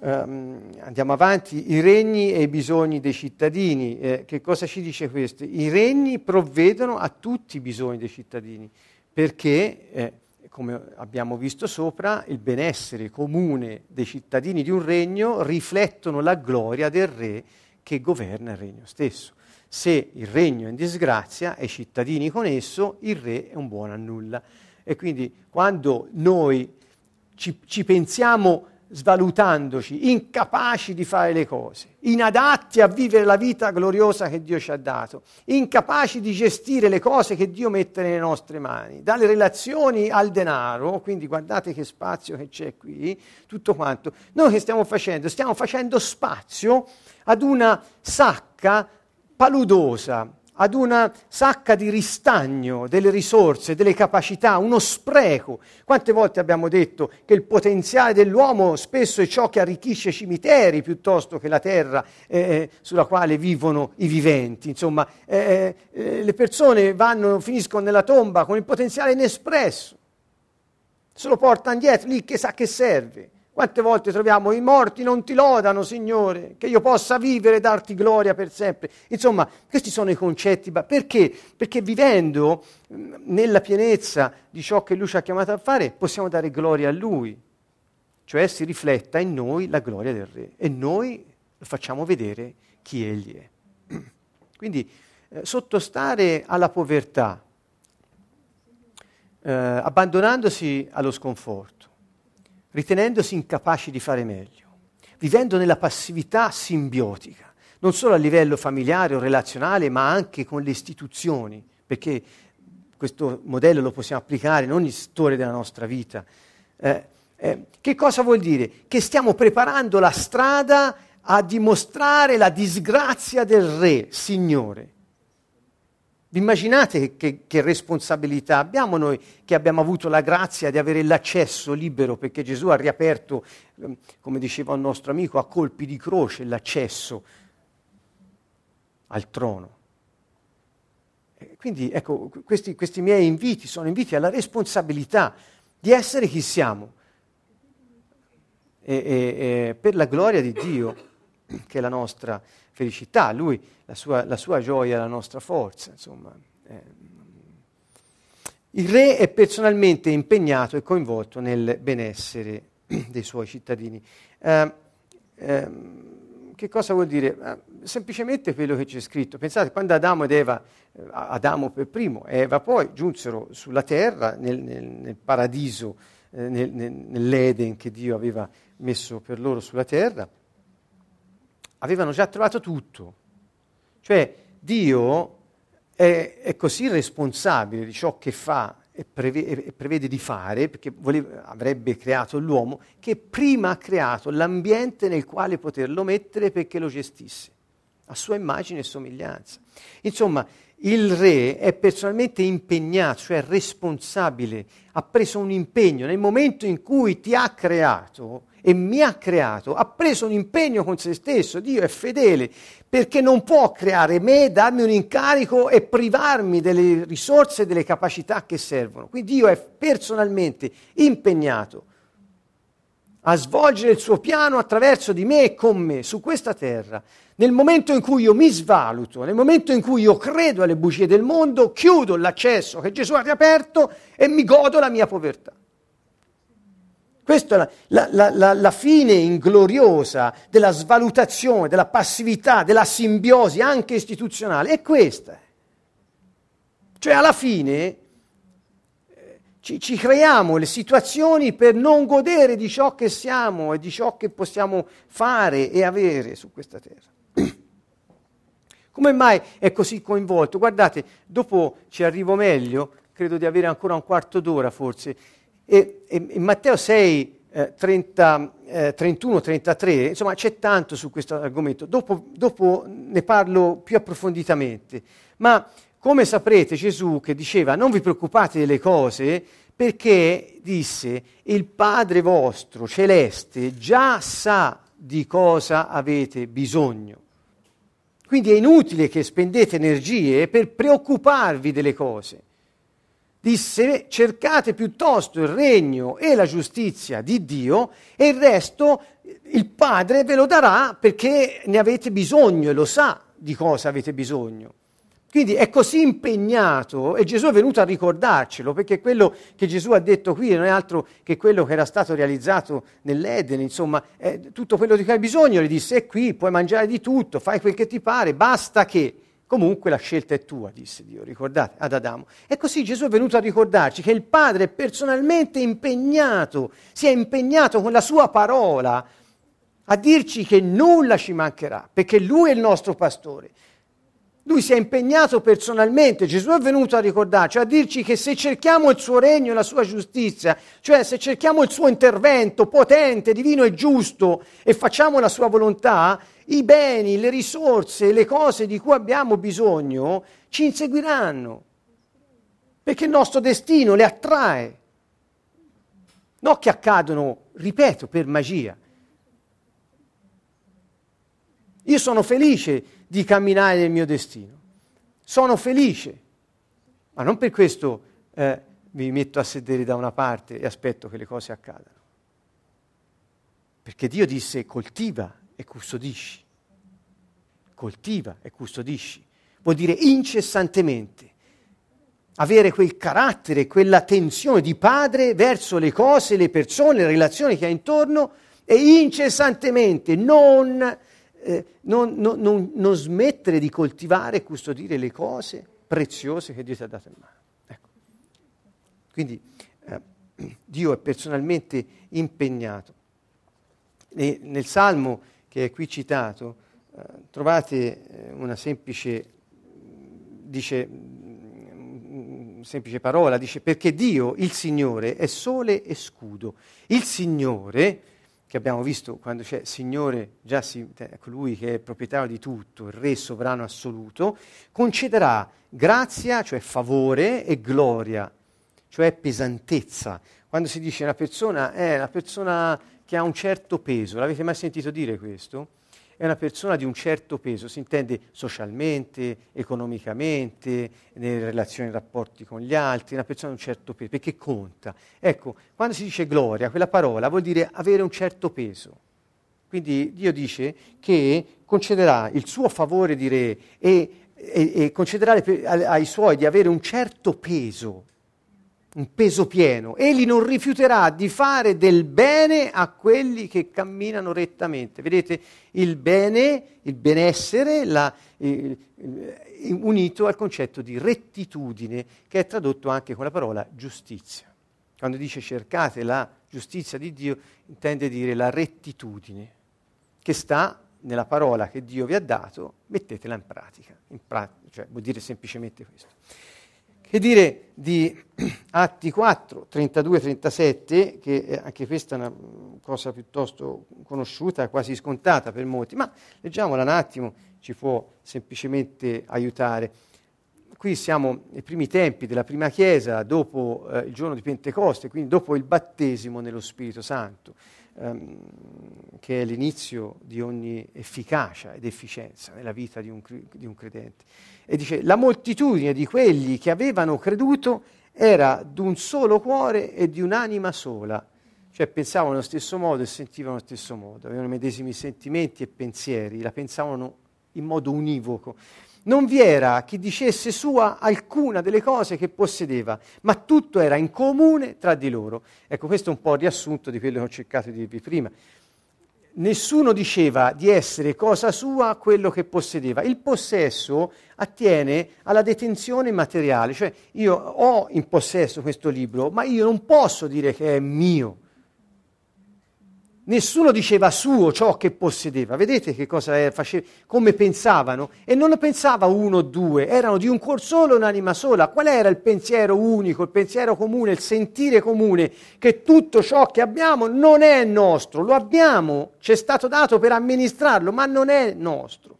ehm, andiamo avanti, i regni e i bisogni dei cittadini. Eh, che cosa ci dice questo? I regni provvedono a tutti i bisogni dei cittadini, perché, eh, come abbiamo visto sopra, il benessere comune dei cittadini di un regno riflettono la gloria del re che governa il regno stesso. Se il regno è in disgrazia e i cittadini con esso, il re è un buono a nulla. E quindi quando noi ci, ci pensiamo svalutandoci, incapaci di fare le cose, inadatti a vivere la vita gloriosa che Dio ci ha dato, incapaci di gestire le cose che Dio mette nelle nostre mani, dalle relazioni al denaro, quindi guardate che spazio che c'è qui, tutto quanto. Noi che stiamo facendo? Stiamo facendo spazio ad una sacca paludosa, ad una sacca di ristagno delle risorse, delle capacità, uno spreco. Quante volte abbiamo detto che il potenziale dell'uomo spesso è ciò che arricchisce cimiteri piuttosto che la terra eh, eh sulla quale vivono i viventi. Insomma, eh, eh, le persone vanno, finiscono nella tomba con il potenziale inespresso, se lo portano dietro, lì che sa che serve. Quante volte troviamo i morti non ti lodano, Signore, che io possa vivere e darti gloria per sempre. Insomma, questi sono i concetti. Perché? Perché vivendo nella pienezza di ciò che Lui ci ha chiamato a fare, possiamo dare gloria a Lui. Cioè si rifletta in noi la gloria del Re e noi lo facciamo vedere chi Egli è. Quindi eh, sottostare alla povertà eh, abbandonandosi allo sconforto, ritenendosi incapaci di fare meglio, vivendo nella passività simbiotica, non solo a livello familiare o relazionale, ma anche con le istituzioni, perché questo modello lo possiamo applicare in ogni settore della nostra vita. Eh, eh, che cosa vuol dire? Che stiamo preparando la strada a dimostrare la disgrazia del Re, Signore. Vi immaginate che, che, responsabilità abbiamo noi che abbiamo avuto la grazia di avere l'accesso libero perché Gesù ha riaperto, ehm, come diceva un nostro amico, a colpi di croce l'accesso al trono. Quindi ecco, questi, questi miei inviti sono inviti alla responsabilità di essere chi siamo e, e, e per la gloria di Dio che è la nostra felicità, lui, la sua, la sua gioia, la nostra forza. Insomma. Eh. Il re è personalmente impegnato e coinvolto nel benessere dei suoi cittadini. Eh, eh, che cosa vuol dire? Eh, semplicemente quello che c'è scritto. Pensate, quando Adamo ed Eva, eh, Adamo per primo, Eva poi giunsero sulla terra, nel, nel, nel paradiso, eh, nel, nell'Eden che Dio aveva messo per loro sulla terra, avevano già trovato tutto. Cioè Dio è, è così responsabile di ciò che fa e prevede, e prevede di fare, perché voleva, avrebbe creato l'uomo, che prima ha creato l'ambiente nel quale poterlo mettere perché lo gestisse, a sua immagine e somiglianza. Insomma, il re è personalmente impegnato, cioè responsabile, ha preso un impegno nel momento in cui ti ha creato e mi ha creato, ha preso un impegno con se stesso, Dio è fedele, perché non può creare me, darmi un incarico e privarmi delle risorse e delle capacità che servono. Quindi Dio è personalmente impegnato a svolgere il suo piano attraverso di me e con me su questa terra. Nel momento in cui io mi svaluto, nel momento in cui io credo alle bugie del mondo, chiudo l'accesso che Gesù ha riaperto e mi godo la mia povertà. Questa è la, la, la, la, fine ingloriosa della svalutazione, della passività, della simbiosi anche istituzionale. È questa. Cioè alla fine eh, ci, ci, creiamo le situazioni per non godere di ciò che siamo e di ciò che possiamo fare e avere su questa terra. Come mai è così coinvolto? Guardate, dopo ci arrivo meglio, credo di avere ancora un quarto d'ora forse. E, e in Matteo 6, eh, 30, eh, 31, 33, insomma c'è tanto su questo argomento. Dopo, dopo ne parlo più approfonditamente. Ma come saprete Gesù che diceva non vi preoccupate delle cose perché disse il Padre vostro celeste già sa di cosa avete bisogno. Quindi è inutile che spendete energie per preoccuparvi delle cose disse cercate piuttosto il regno e la giustizia di Dio e il resto il Padre ve lo darà perché ne avete bisogno e lo sa di cosa avete bisogno. Quindi è così impegnato e Gesù è venuto a ricordarcelo perché quello che Gesù ha detto qui non è altro che quello che era stato realizzato nell'Eden, insomma, tutto quello di cui hai bisogno, gli disse è qui, puoi mangiare di tutto, fai quel che ti pare, basta che Comunque la scelta è tua, disse Dio, ricordate, ad Adamo. E così Gesù è venuto a ricordarci che il Padre è personalmente impegnato, si è impegnato con la sua parola a dirci che nulla ci mancherà, perché Lui è il nostro pastore. Lui si è impegnato personalmente, Gesù è venuto a ricordarci, a dirci che se cerchiamo il suo regno e la sua giustizia, cioè se cerchiamo il suo intervento potente, divino e giusto e facciamo la sua volontà, i beni, le risorse, le cose di cui abbiamo bisogno ci inseguiranno, perché il nostro destino le attrae. Non che accadono, ripeto, per magia. Io sono felice di camminare nel mio destino, sono felice, ma non per questo eh, mi metto a sedere da una parte e aspetto che le cose accadano. Perché Dio disse coltiva e custodisci. Coltiva e custodisci. Vuol dire incessantemente. Avere quel carattere, quella tensione di padre verso le cose, le persone, le relazioni che ha intorno e incessantemente non, eh, non, non, non smettere di coltivare e custodire le cose preziose che Dio ti ha dato in mano. Ecco. Quindi eh, Dio è personalmente impegnato. E nel Salmo che è qui citato eh, trovate eh, una semplice, dice, mm, semplice parola, dice perché Dio, il Signore, è sole e scudo. Il Signore che abbiamo visto quando c'è Signore, già si, colui che è proprietario di tutto, il Re sovrano assoluto, concederà grazia, cioè favore, e gloria, cioè pesantezza. Quando si dice una persona è una persona che ha un certo peso, l'avete mai sentito dire questo? è una persona di un certo peso, si intende socialmente, economicamente, nelle relazioni e rapporti con gli altri, una persona di un certo peso, perché conta. Ecco, quando si dice gloria, quella parola vuol dire avere un certo peso. Quindi Dio dice che concederà il suo favore di re e, e, e concederà ai suoi di avere un certo peso un peso pieno. Egli non rifiuterà di fare del bene a quelli che camminano rettamente. Vedete, il bene, il benessere, la, eh, unito al concetto di rettitudine, che è tradotto anche con la parola giustizia. Quando dice cercate la giustizia di Dio, intende dire la rettitudine, che sta nella parola che Dio vi ha dato, mettetela in pratica. In pratica cioè, vuol dire semplicemente questo. Che dire di Atti 4, 32-37, che anche questa è una cosa piuttosto conosciuta, quasi scontata per molti, ma leggiamola un attimo, ci può semplicemente aiutare. Qui siamo nei primi tempi della prima Chiesa, dopo eh, il giorno di Pentecoste, quindi dopo il battesimo nello Spirito Santo, ehm, che è l'inizio di ogni efficacia ed efficienza nella vita di un, di un credente. E dice, la moltitudine di quelli che avevano creduto era d'un solo cuore e di un'anima sola. Cioè pensavano allo stesso modo e sentivano allo stesso modo, avevano i medesimi sentimenti e pensieri, la pensavano in modo univoco. Non vi era chi dicesse sua alcuna delle cose che possedeva, ma tutto era in comune tra di loro. Ecco, questo è un po' il riassunto di quello che ho cercato di dirvi prima nessuno diceva di essere cosa sua quello che possedeva. Il possesso attiene alla detenzione materiale, cioè io ho in possesso questo libro, ma io non posso dire che è mio. Nessuno diceva suo ciò che possedeva. Vedete che cosa faceva, come pensavano? E non pensava uno o due, erano di un cuor solo, un'anima sola. Qual era il pensiero unico, il pensiero comune, il sentire comune? Che tutto ciò che abbiamo non è nostro, lo abbiamo, ci è stato dato per amministrarlo, ma non è nostro.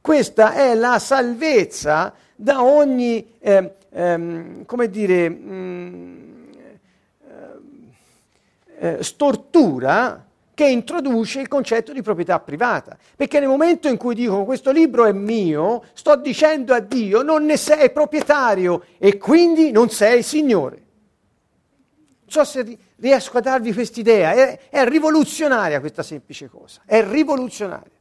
Questa è la salvezza da ogni, eh, ehm, come dire, mh, mm, eh, stortura che introduce il concetto di proprietà privata. Perché nel momento in cui dico questo libro è mio, sto dicendo a Dio non ne sei proprietario e quindi non sei Signore. Non so se riesco a darvi quest'idea, è, è rivoluzionaria questa semplice cosa, è rivoluzionaria.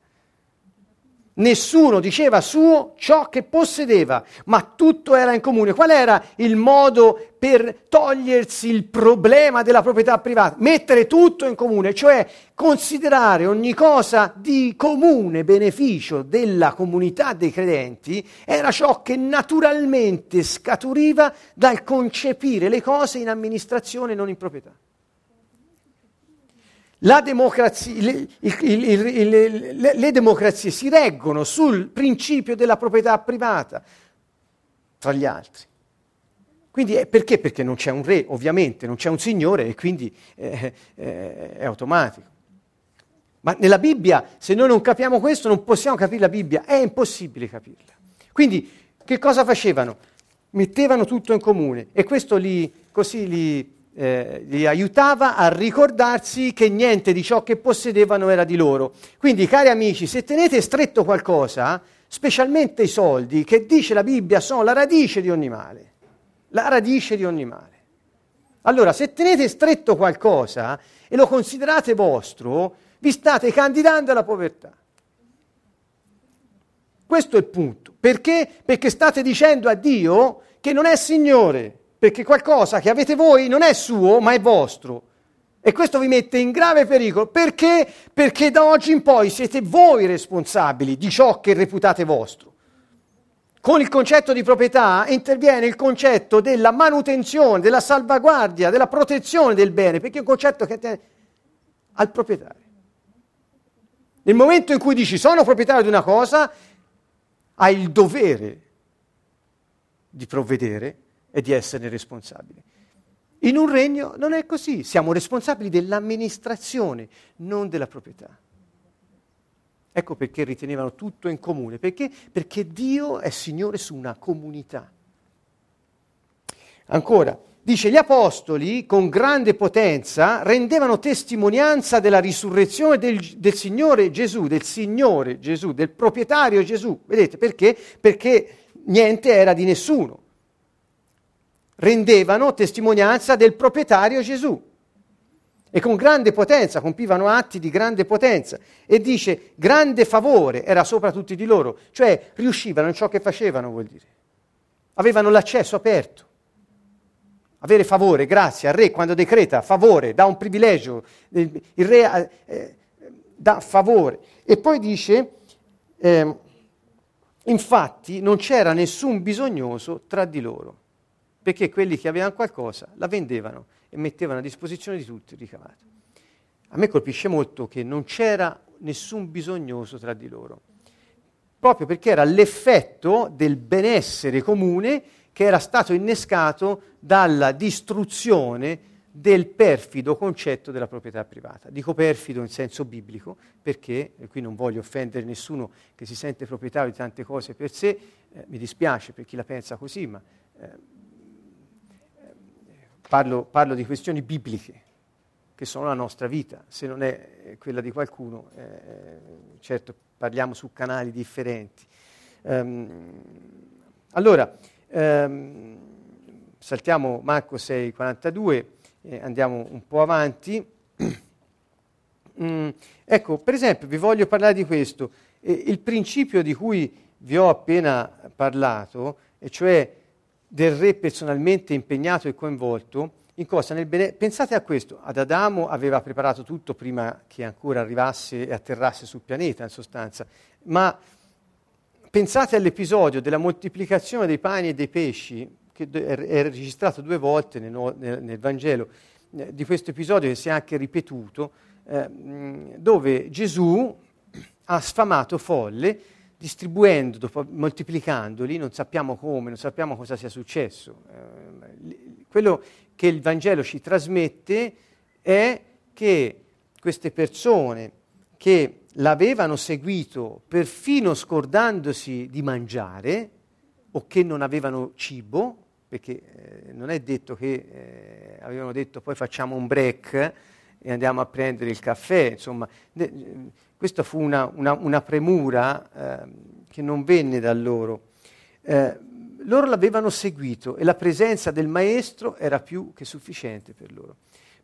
Nessuno diceva suo ciò che possedeva, ma tutto era in comune. Qual era il modo per togliersi il problema della proprietà privata? Mettere tutto in comune, cioè considerare ogni cosa di comune beneficio della comunità dei credenti, era ciò che naturalmente scaturiva dal concepire le cose in amministrazione e non in proprietà. Democrazia, le, il, il, le, le democrazie si reggono sul principio della proprietà privata, tra gli altri. Quindi eh, perché? Perché non c'è un re, ovviamente, non c'è un signore e quindi eh, eh, è automatico. Ma nella Bibbia, se noi non capiamo questo, non possiamo capire la Bibbia, è impossibile capirla. Quindi che cosa facevano? Mettevano tutto in comune e questo li, così li, eh, li aiutava a ricordarsi che niente di ciò che possedevano era di loro. Quindi, cari amici, se tenete stretto qualcosa, specialmente i soldi, che dice la Bibbia sono la radice di ogni male, la radice di ogni male. Allora, se tenete stretto qualcosa e lo considerate vostro, vi state candidando alla povertà. Questo è il punto. Perché? Perché state dicendo a Dio che non è Signore perché qualcosa che avete voi non è suo, ma è vostro. E questo vi mette in grave pericolo. Perché? Perché da oggi in poi siete voi responsabili di ciò che reputate vostro. Con il concetto di proprietà interviene il concetto della manutenzione, della salvaguardia, della protezione del bene, perché è un concetto che attiene al proprietario. Nel momento in cui dici sono proprietario di una cosa, hai il dovere di provvedere e di esserne responsabile. In un regno non è così, siamo responsabili dell'amministrazione, non della proprietà. Ecco perché ritenevano tutto in comune, perché? Perché Dio è Signore su una comunità. Ancora, dice, gli apostoli con grande potenza rendevano testimonianza della risurrezione del, del Signore Gesù, del Signore Gesù, del proprietario Gesù. Vedete perché? Perché niente era di nessuno. Rendevano testimonianza del proprietario Gesù e con grande potenza, compivano atti di grande potenza. E dice, grande favore era sopra tutti di loro, cioè riuscivano in ciò che facevano, vuol dire. Avevano l'accesso aperto. Avere favore, grazie al re quando decreta favore, dà un privilegio, il, re eh, dà favore. E poi dice, eh, infatti non c'era nessun bisognoso tra di loro, perché quelli che avevano qualcosa la vendevano e mettevano a disposizione di tutti il ricavato. A me colpisce molto che non c'era nessun bisognoso tra di loro, proprio perché era l'effetto del benessere comune che era stato innescato dalla distruzione del perfido concetto della proprietà privata. Dico perfido in senso biblico perché, e qui non voglio offendere nessuno che si sente proprietario di tante cose per sé, eh, mi dispiace per chi la pensa così, ma eh, Parlo, parlo, di questioni bibliche che sono la nostra vita, se non è quella di qualcuno, eh, certo parliamo su canali differenti. Um, allora, um, saltiamo Marco 6,42 e andiamo un po' avanti. mm, ecco, per esempio, vi voglio parlare di questo. Eh, il principio di cui vi ho appena parlato, e cioè del re personalmente impegnato e coinvolto in cosa? Bene... Pensate a questo, ad Adamo aveva preparato tutto prima che ancora arrivasse e atterrasse sul pianeta, in sostanza, ma pensate all'episodio della moltiplicazione dei pani e dei pesci, che è registrato due volte nel, nel, nel Vangelo, eh, di questo episodio che si è anche ripetuto, eh, dove Gesù ha sfamato folle distribuendo, dopo, moltiplicandoli, non sappiamo come, non sappiamo cosa sia successo. Eh, quello che il Vangelo ci trasmette è che queste persone che l'avevano seguito perfino scordandosi di mangiare o che non avevano cibo, perché eh, non è detto che eh, avevano detto poi facciamo un break e andiamo a prendere il caffè, insomma, questa fu una, una, una premura eh, che non venne da loro. Eh, loro l'avevano seguito e la presenza del maestro era più che sufficiente per loro.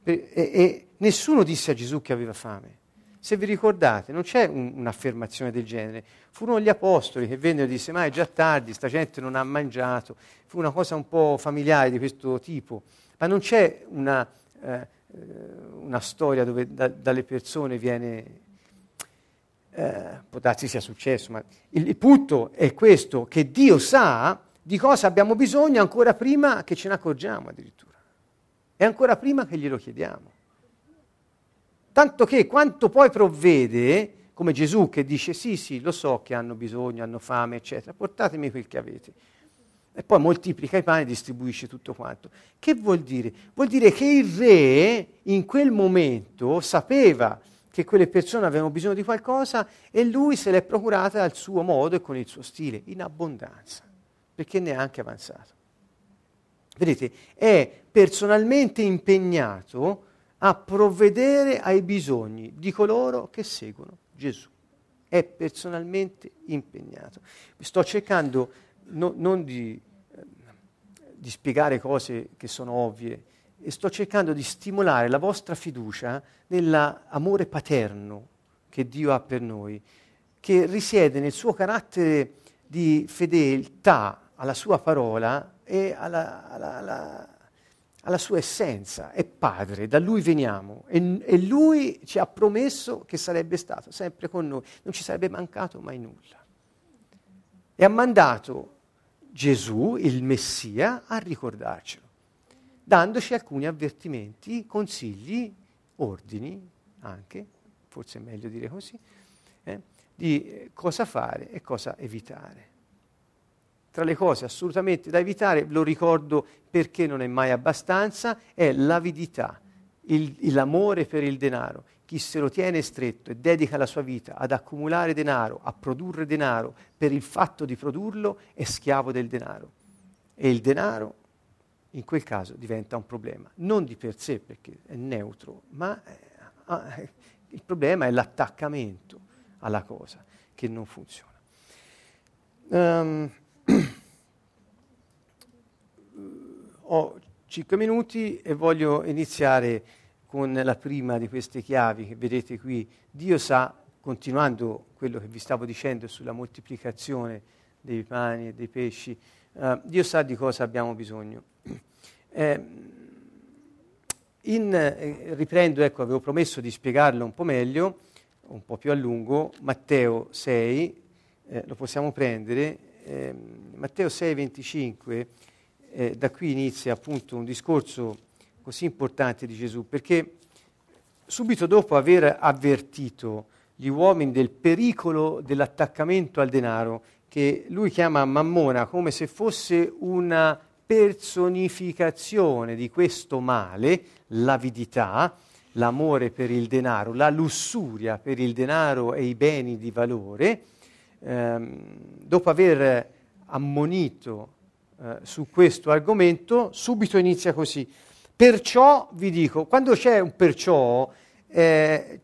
Per, e, e, nessuno disse a Gesù che aveva fame. Se vi ricordate, non c'è un, un'affermazione del genere. Furono gli apostoli che vennero e dissero: Ma è già tardi, sta gente non ha mangiato. Fu una cosa un po' familiare di questo tipo. Ma non c'è una, eh, una storia dove da, dalle persone viene eh, può darsi sia successo, ma il, il punto è questo, che Dio sa di cosa abbiamo bisogno ancora prima che ce ne accorgiamo addirittura, e ancora prima che glielo chiediamo. Tanto che quanto poi provvede, come Gesù che dice sì, sì, lo so che hanno bisogno, hanno fame, eccetera, portatemi quel che avete. E poi moltiplica i pani e distribuisce tutto quanto. Che vuol dire? Vuol dire che il re in quel momento sapeva che quelle persone avevano bisogno di qualcosa e lui se l'è procurata al suo modo e con il suo stile, in abbondanza, perché ne è anche avanzato. Vedete, è personalmente impegnato a provvedere ai bisogni di coloro che seguono Gesù. È personalmente impegnato. Sto cercando no, non di, eh, di spiegare cose che sono ovvie, e sto cercando di stimolare la vostra fiducia nell'amore paterno che Dio ha per noi, che risiede nel suo carattere di fedeltà alla sua parola e alla, alla, alla, alla sua essenza. È Padre, da Lui veniamo e, e Lui ci ha promesso che sarebbe stato sempre con noi, non ci sarebbe mancato mai nulla. E ha mandato Gesù, il Messia, a ricordarcelo, dandoci alcuni avvertimenti, consigli, ordini anche, forse è meglio dire così, eh, di cosa fare e cosa evitare. Tra le cose assolutamente da evitare, lo ricordo perché non è mai abbastanza, è l'avidità, il, l'amore per il denaro. Chi se lo tiene stretto e dedica la sua vita ad accumulare denaro, a produrre denaro, per il fatto di produrlo, è schiavo del denaro. E il denaro, in quel caso, diventa un problema. Non di per sé, perché è neutro, ma eh, il problema è l'attaccamento alla cosa che non funziona. Um, ho cinque minuti e voglio iniziare con la prima di queste chiavi che vedete qui. Dio sa, continuando quello che vi stavo dicendo sulla moltiplicazione dei pani e dei pesci, uh, Dio sa di cosa abbiamo bisogno. Eh, in, riprendo, ecco, avevo promesso di spiegarlo un po' meglio, un po' più a lungo, Matteo 6, eh, lo possiamo prendere, eh, Matteo 6, 25, eh, da qui inizia appunto un discorso così importante di Gesù, perché subito dopo aver avvertito gli uomini del pericolo dell'attaccamento al denaro, che lui chiama mammona come se fosse una personificazione di questo male, l'avidità, l'amore per il denaro, la lussuria per il denaro e i beni di valore, ehm, dopo aver ammonito eh, su questo argomento, subito inizia così. Perciò vi dico, quando c'è un perciò, eh,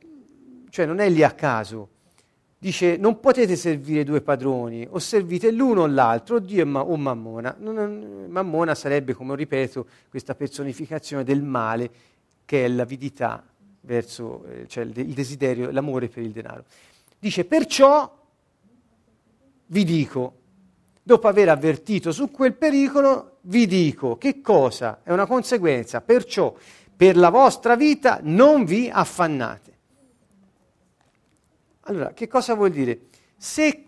cioè non è lì a caso, dice non potete servire due padroni, o servite l'uno o l'altro, o Dio ma- o Mammona. Non, mammona sarebbe, come ripeto, questa personificazione del male che è l'avidità verso, eh, cioè il desiderio, l'amore per il denaro. Dice perciò vi dico, dopo aver avvertito su quel pericolo, vi dico che cosa è una conseguenza, perciò per la vostra vita non vi affannate. Allora, che cosa vuol dire? Se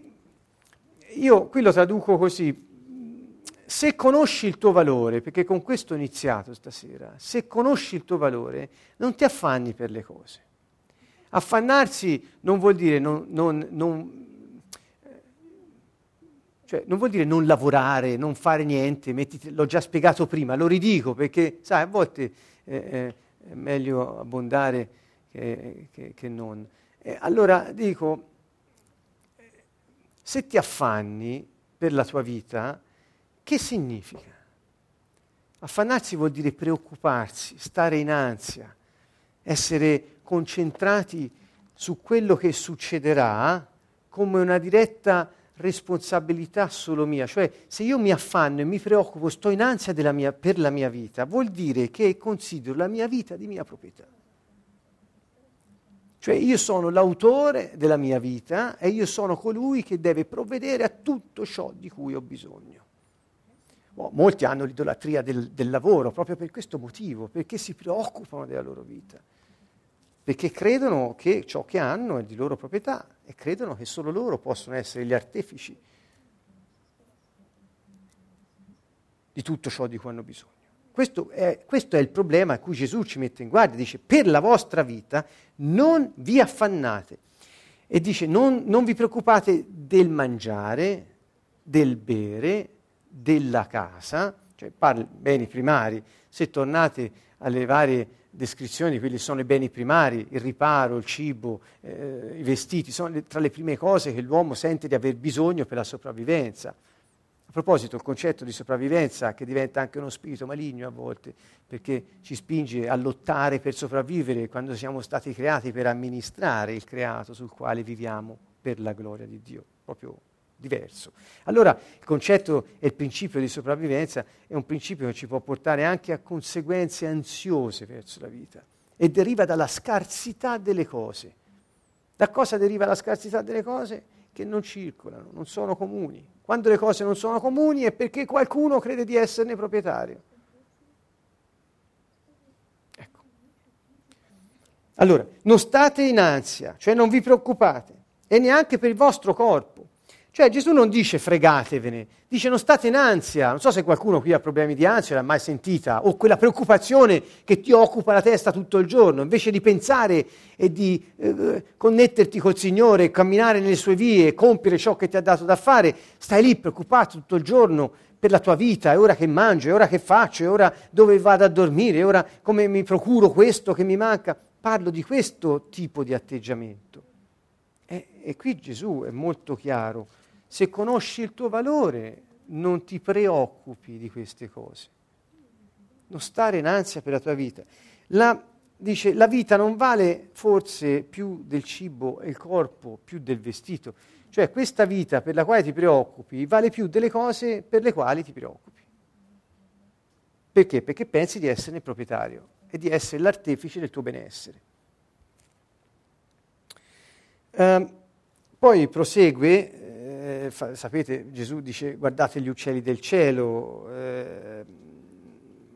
io qui lo traduco così, se conosci il tuo valore, perché con questo ho iniziato stasera, se conosci il tuo valore, non ti affanni per le cose. Affannarsi non vuol dire non, non, non, cioè, non, vuol dire non lavorare, non fare niente, mettiti, l'ho già spiegato prima, lo ridico perché, sai, a volte eh, eh è meglio abbondare che, che, che non. Eh, allora dico, se ti affanni per la tua vita, che significa? Affannarsi vuol dire preoccuparsi, stare in ansia, essere concentrati su quello che succederà come una diretta responsabilità solo mia. Cioè, se io mi affanno e mi preoccupo, sto in ansia mia, per la mia vita, vuol dire che considero la mia vita di mia proprietà. Cioè io sono l'autore della mia vita e io sono colui che deve provvedere a tutto ciò di cui ho bisogno. Oh, molti hanno l'idolatria del, del lavoro proprio per questo motivo, perché si preoccupano della loro vita, perché credono che ciò che hanno è di loro proprietà e credono che solo loro possono essere gli artefici di tutto ciò di cui hanno bisogno. Questo è, questo è, il problema a cui Gesù ci mette in guardia, dice per la vostra vita non vi affannate. E dice non, non vi preoccupate del mangiare, del bere, della casa, cioè parli beni primari, se tornate alle varie descrizioni quelli sono i beni primari, il riparo, il cibo, eh, i vestiti, sono le, tra le prime cose che l'uomo sente di aver bisogno per la sopravvivenza. A proposito, il concetto di sopravvivenza che diventa anche uno spirito maligno a volte, perché ci spinge a lottare per sopravvivere quando siamo stati creati per amministrare il creato sul quale viviamo per la gloria di Dio, proprio diverso. Allora il concetto e il principio di sopravvivenza è un principio che ci può portare anche a conseguenze ansiose verso la vita e deriva dalla scarsità delle cose. Da cosa deriva la scarsità delle cose? Che non circolano, non sono comuni. Quando le cose non sono comuni è perché qualcuno crede di esserne proprietario. Ecco. Allora, non state in ansia, cioè non vi preoccupate, e neanche per il vostro corpo, Cioè Gesù non dice fregatevene, dice non state in ansia. Non so se qualcuno qui ha problemi di ansia, l'ha mai sentita, o quella preoccupazione che ti occupa la testa tutto il giorno, invece di pensare e di eh, connetterti col Signore, camminare nelle sue vie, compiere ciò che ti ha dato da fare, stai lì preoccupato tutto il giorno per la tua vita, è ora che mangio, è ora che faccio, è ora dove vado a dormire, è ora come mi procuro questo che mi manca. Parlo di questo tipo di atteggiamento. E, e qui Gesù è molto chiaro se conosci il tuo valore, non ti preoccupi di queste cose. Non stare in ansia per la tua vita. La, dice, la vita non vale forse più del cibo e il corpo, più del vestito. Cioè questa vita per la quale ti preoccupi vale più delle cose per le quali ti preoccupi. Perché? Perché pensi di esserne proprietario e di essere l'artefice del tuo benessere. Uh, poi prosegue eh, fa, sapete, Gesù dice guardate gli uccelli del cielo, eh,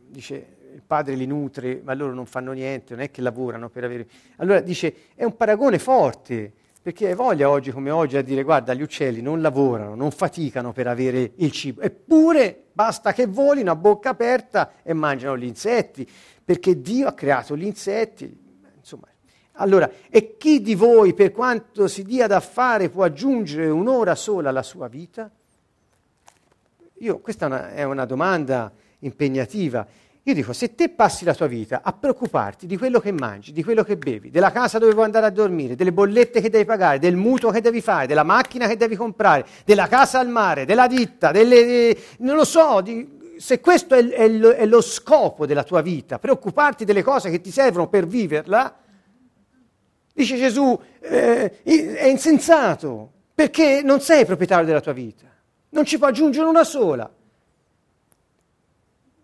dice il padre li nutre, ma loro non fanno niente, non è che lavorano per avere... Allora dice, è un paragone forte, perché hai voglia oggi come oggi a dire guarda gli uccelli non lavorano, non faticano per avere il cibo, eppure basta che volino a bocca aperta e mangiano gli insetti, perché Dio ha creato gli insetti, allora, e chi di voi, per quanto si dia da fare, può aggiungere un'ora sola alla sua vita? Io, questa è una, è una domanda impegnativa. Io dico, se te passi la tua vita a preoccuparti di quello che mangi, di quello che bevi, della casa dove vuoi andare a dormire, delle bollette che devi pagare, del mutuo che devi fare, della macchina che devi comprare, della casa al mare, della ditta, delle, non lo so, di, se questo è, è, è lo scopo della tua vita, preoccuparti delle cose che ti servono per viverla, Dice Gesù, eh, è insensato, perché non sei proprietario della tua vita, non ci può aggiungere una sola.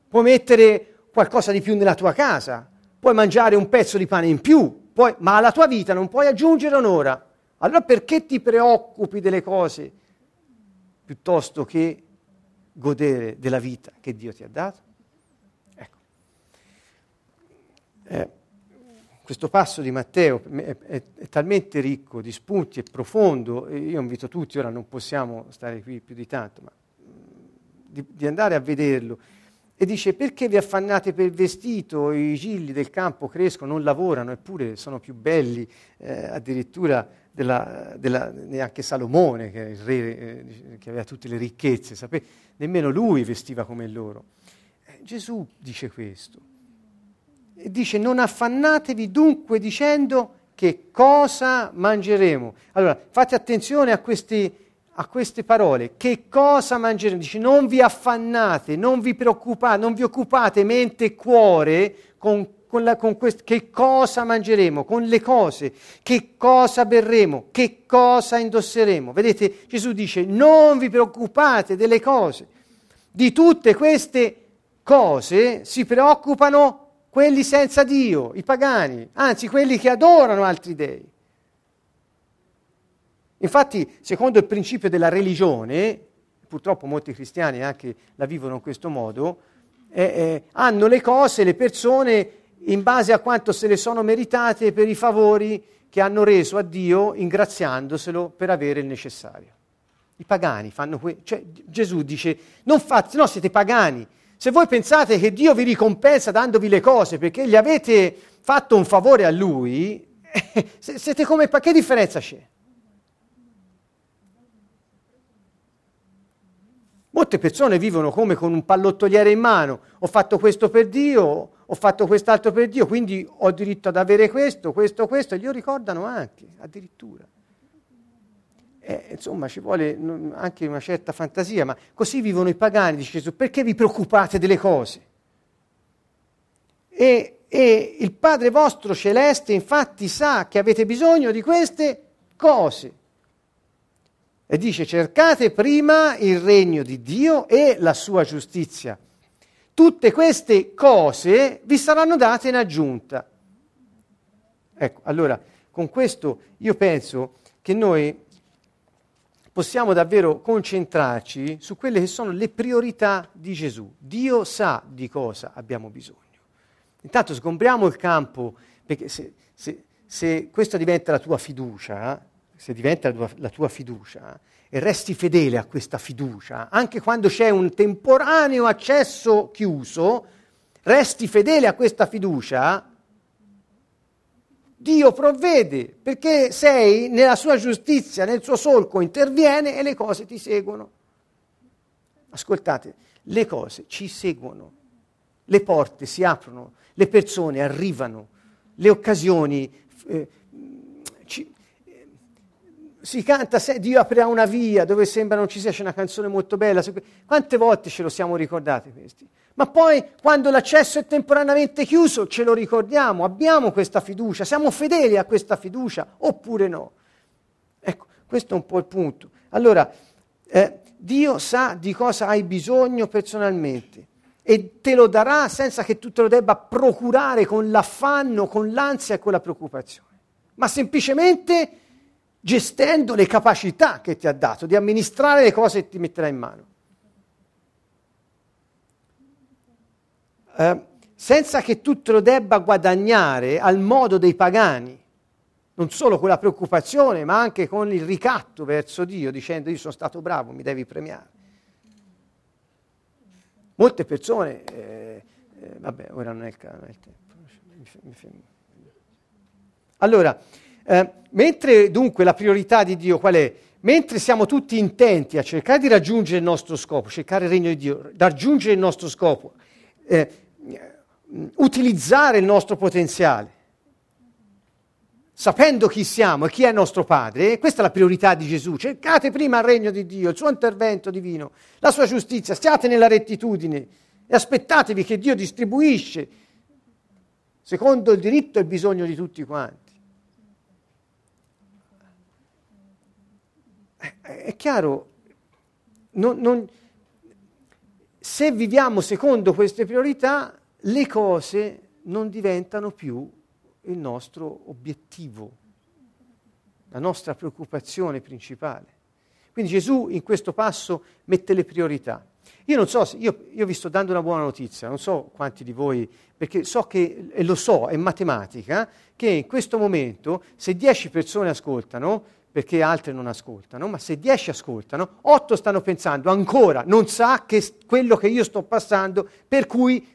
Puoi mettere qualcosa di più nella tua casa, puoi mangiare un pezzo di pane in più, puoi, ma alla tua vita non puoi aggiungere un'ora. Allora perché ti preoccupi delle cose piuttosto che godere della vita che Dio ti ha dato? Ecco. Eh, questo passo di Matteo è, è, è, talmente ricco di spunti e profondo, e io invito tutti, ora non possiamo stare qui più di tanto, ma di, di andare a vederlo. E dice, perché vi affannate per il vestito? I gigli del campo crescono, non lavorano, eppure sono più belli, eh, addirittura della, della, neanche Salomone, che è il re eh, che aveva tutte le ricchezze, sapete? Nemmeno lui vestiva come loro. Eh, Gesù dice questo e dice non affannatevi dunque dicendo che cosa mangeremo. Allora, fate attenzione a, questi, a queste parole. Che cosa mangeremo? Dice non vi affannate, non vi preoccupate, non vi occupate mente e cuore con, con, la, con quest- che cosa mangeremo, con le cose, che cosa berremo, che cosa indosseremo. Vedete, Gesù dice non vi preoccupate delle cose. Di tutte queste cose si preoccupano quelli senza Dio, i pagani, anzi quelli che adorano altri dei. Infatti, secondo il principio della religione, purtroppo molti cristiani anche la vivono in questo modo, eh, eh, hanno le cose, le persone, in base a quanto se le sono meritate per i favori che hanno reso a Dio, ingraziandoselo per avere il necessario. I pagani fanno questo. Cioè, Gesù dice, non fate, no, siete pagani, se voi pensate che Dio vi ricompensa dandovi le cose perché gli avete fatto un favore a Lui, siete come... Che differenza c'è? Molte persone vivono come con un pallottoliere in mano. Ho fatto questo per Dio, ho fatto quest'altro per Dio, quindi ho diritto ad avere questo, questo, questo, e glielo ricordano anche, addirittura. Eh, insomma, ci vuole anche una certa fantasia, ma così vivono i pagani, dice Gesù, perché vi preoccupate delle cose? E, e il Padre vostro celeste infatti sa che avete bisogno di queste cose. E dice cercate prima il regno di Dio e la sua giustizia. Tutte queste cose vi saranno date in aggiunta. Ecco, allora, con questo io penso che noi possiamo davvero concentrarci su quelle che sono le priorità di Gesù. Dio sa di cosa abbiamo bisogno. Intanto sgombriamo il campo, perché se, se, se questa diventa la tua fiducia, se diventa la tua, la tua fiducia e resti fedele a questa fiducia, anche quando c'è un temporaneo accesso chiuso, resti fedele a questa fiducia, Dio provvede perché sei nella sua giustizia, nel suo solco, interviene e le cose ti seguono. Ascoltate, le cose ci seguono, le porte si aprono, le persone arrivano, le occasioni eh, ci, si canta, se Dio aprirà una via dove sembra non ci sia, c'è una canzone molto bella. Quante volte ce lo siamo ricordati questi? Ma poi quando l'accesso è temporaneamente chiuso ce lo ricordiamo, abbiamo questa fiducia, siamo fedeli a questa fiducia oppure no? Ecco, questo è un po' il punto. Allora, eh, Dio sa di cosa hai bisogno personalmente e te lo darà senza che tu te lo debba procurare con l'affanno, con l'ansia e con la preoccupazione, ma semplicemente gestendo le capacità che ti ha dato di amministrare le cose che ti metterà in mano. Eh, senza che tu te lo debba guadagnare al modo dei pagani, non solo con la preoccupazione, ma anche con il ricatto verso Dio, dicendo io sono stato bravo, mi devi premiare. Molte persone, eh, eh, vabbè, ora non è il, non è il tempo. Allora, eh, mentre dunque la priorità di Dio qual è? Mentre siamo tutti intenti a cercare di raggiungere il nostro scopo, cercare il regno di Dio, raggiungere il nostro scopo, eh, utilizzare il nostro potenziale, sapendo chi siamo e chi è nostro Padre, questa è la priorità di Gesù. Cercate prima il regno di Dio, il suo intervento divino, la sua giustizia, stiate nella rettitudine e aspettatevi che Dio distribuisce secondo il diritto e il bisogno di tutti quanti. è chiaro, non, non, se viviamo secondo queste priorità, le cose non diventano più il nostro obiettivo, la nostra preoccupazione principale. Quindi Gesù in questo passo mette le priorità. Io non so, io, io, vi sto dando una buona notizia, non so quanti di voi, perché so che, e lo so, è matematica, che in questo momento se 10 persone ascoltano, perché altre non ascoltano, ma se 10 ascoltano, 8 stanno pensando ancora, non sa che quello che io sto passando, per cui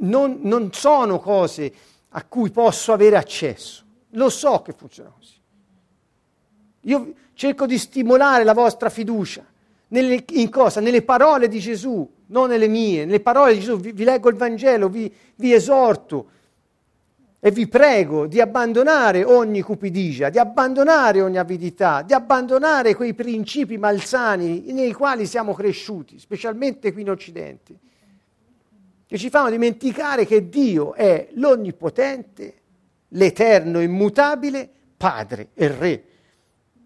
non, non sono cose a cui posso avere accesso. Lo so che funziona così. Io cerco di stimolare la vostra fiducia. Nelle, in cosa? Nelle parole di Gesù, non nelle mie. Nelle parole di Gesù vi, vi leggo il Vangelo, vi, vi esorto e vi prego di abbandonare ogni cupidigia, di abbandonare ogni avidità, di abbandonare quei principi malsani nei quali siamo cresciuti, specialmente qui in Occidente, che ci fanno dimenticare che Dio è l'onnipotente, l'eterno, immutabile Padre e Re,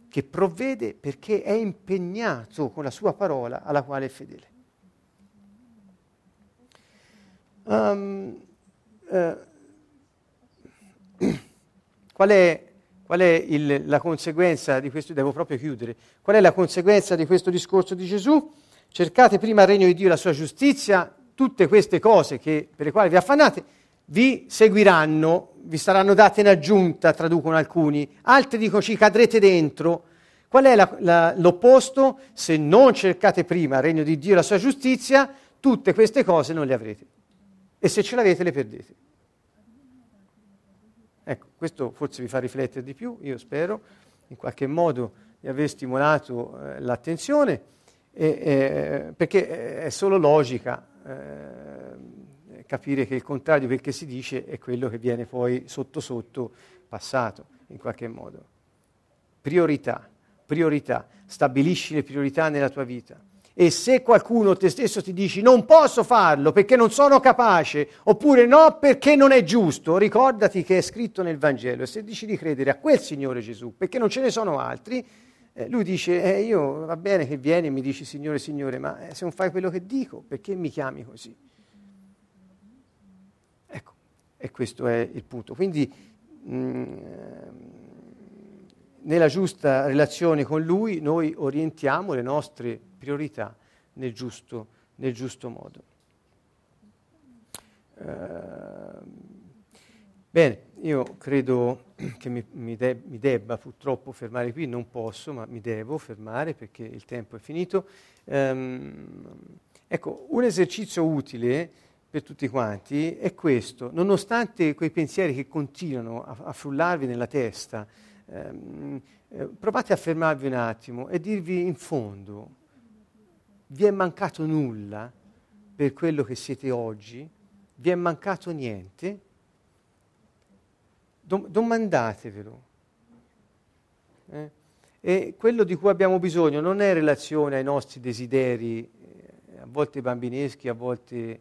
che provvede perché è impegnato con la sua parola alla quale è fedele. Um, uh, Qual è, qual è il, la conseguenza di questo? Devo proprio chiudere. Qual è la conseguenza di questo discorso di Gesù? Cercate prima il regno di Dio e la sua giustizia, tutte queste cose che, per le quali vi affannate, vi seguiranno, vi saranno date in aggiunta, traducono alcuni, altri dicono ci cadrete dentro. Qual è la, la, l'opposto? Se non cercate prima il regno di Dio e la sua giustizia, tutte queste cose non le avrete. E se ce l'avete le perdete. Ecco, questo forse vi fa riflettere di più, io spero, in qualche modo di aver stimolato eh, l'attenzione, e, perché è solo logica eh, capire che il contrario di quel che si dice è quello che viene poi sotto sotto passato, in qualche modo. Priorità, priorità, stabilisci le priorità nella tua vita. E se qualcuno te stesso ti dici non posso farlo perché non sono capace, oppure no perché non è giusto, ricordati che è scritto nel Vangelo. E se dici di credere a quel Signore Gesù, perché non ce ne sono altri, eh, lui dice, eh, io va bene che vieni e mi dici Signore, Signore, ma eh, se non fai quello che dico, perché mi chiami così? Ecco, e questo è il punto. Quindi mh, mm, nella giusta relazione con Lui noi orientiamo le nostre priorità nel giusto, nel giusto modo. Uh, bene, io credo che mi, mi, de- mi, debba purtroppo fermare qui, non posso, ma mi devo fermare perché il tempo è finito. Um, ecco, un esercizio utile per tutti quanti è questo, nonostante quei pensieri che continuano a, a frullarvi nella testa, ehm, eh, provate a fermarvi un attimo e dirvi in fondo, vi è mancato nulla per quello che siete oggi? Vi è mancato niente? Dom- domandatevelo. Eh? E quello di cui abbiamo bisogno non è relazione ai nostri desideri, eh, a volte bambineschi, a volte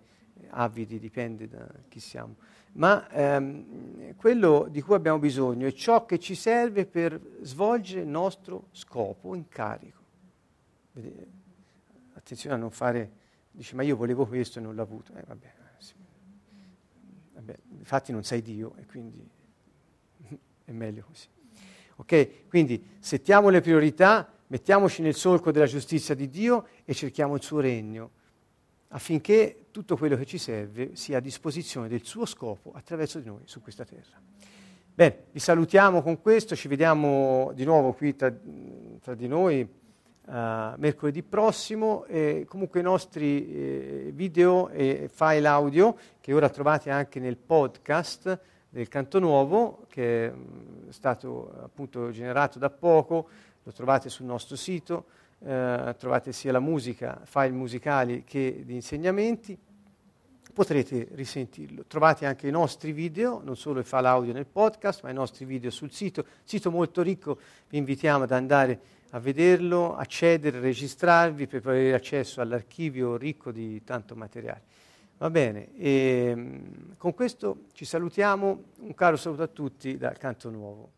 avidi, dipende da chi siamo, ma ehm, quello di cui abbiamo bisogno è ciò che ci serve per svolgere il nostro scopo, incarico. Vedete? Attenzione a non fare, dice ma io volevo questo e non l'ho avuto. Eh, vabbè, sì. vabbè, infatti non sei Dio e quindi è meglio così. Ok? Quindi settiamo le priorità, mettiamoci nel solco della giustizia di Dio e cerchiamo il suo regno affinché tutto quello che ci serve sia a disposizione del suo scopo attraverso di noi su questa terra. Bene, vi salutiamo con questo, ci vediamo di nuovo qui tra, tra di noi uh, mercoledì prossimo e comunque i nostri eh, video e file audio che ora trovate anche nel podcast del Canto Nuovo che è mm, stato appunto generato da poco, lo trovate sul nostro sito eh, trovate sia la musica, file musicali che di insegnamenti, potrete risentirlo. Trovate anche i nostri video, non solo il file audio nel podcast, ma i nostri video sul sito, sito molto ricco, vi invitiamo ad andare a vederlo, accedere, registrarvi per avere accesso all'archivio ricco di tanto materiale. Va bene, e, ehm, con questo ci salutiamo, un caro saluto a tutti dal Canto Nuovo.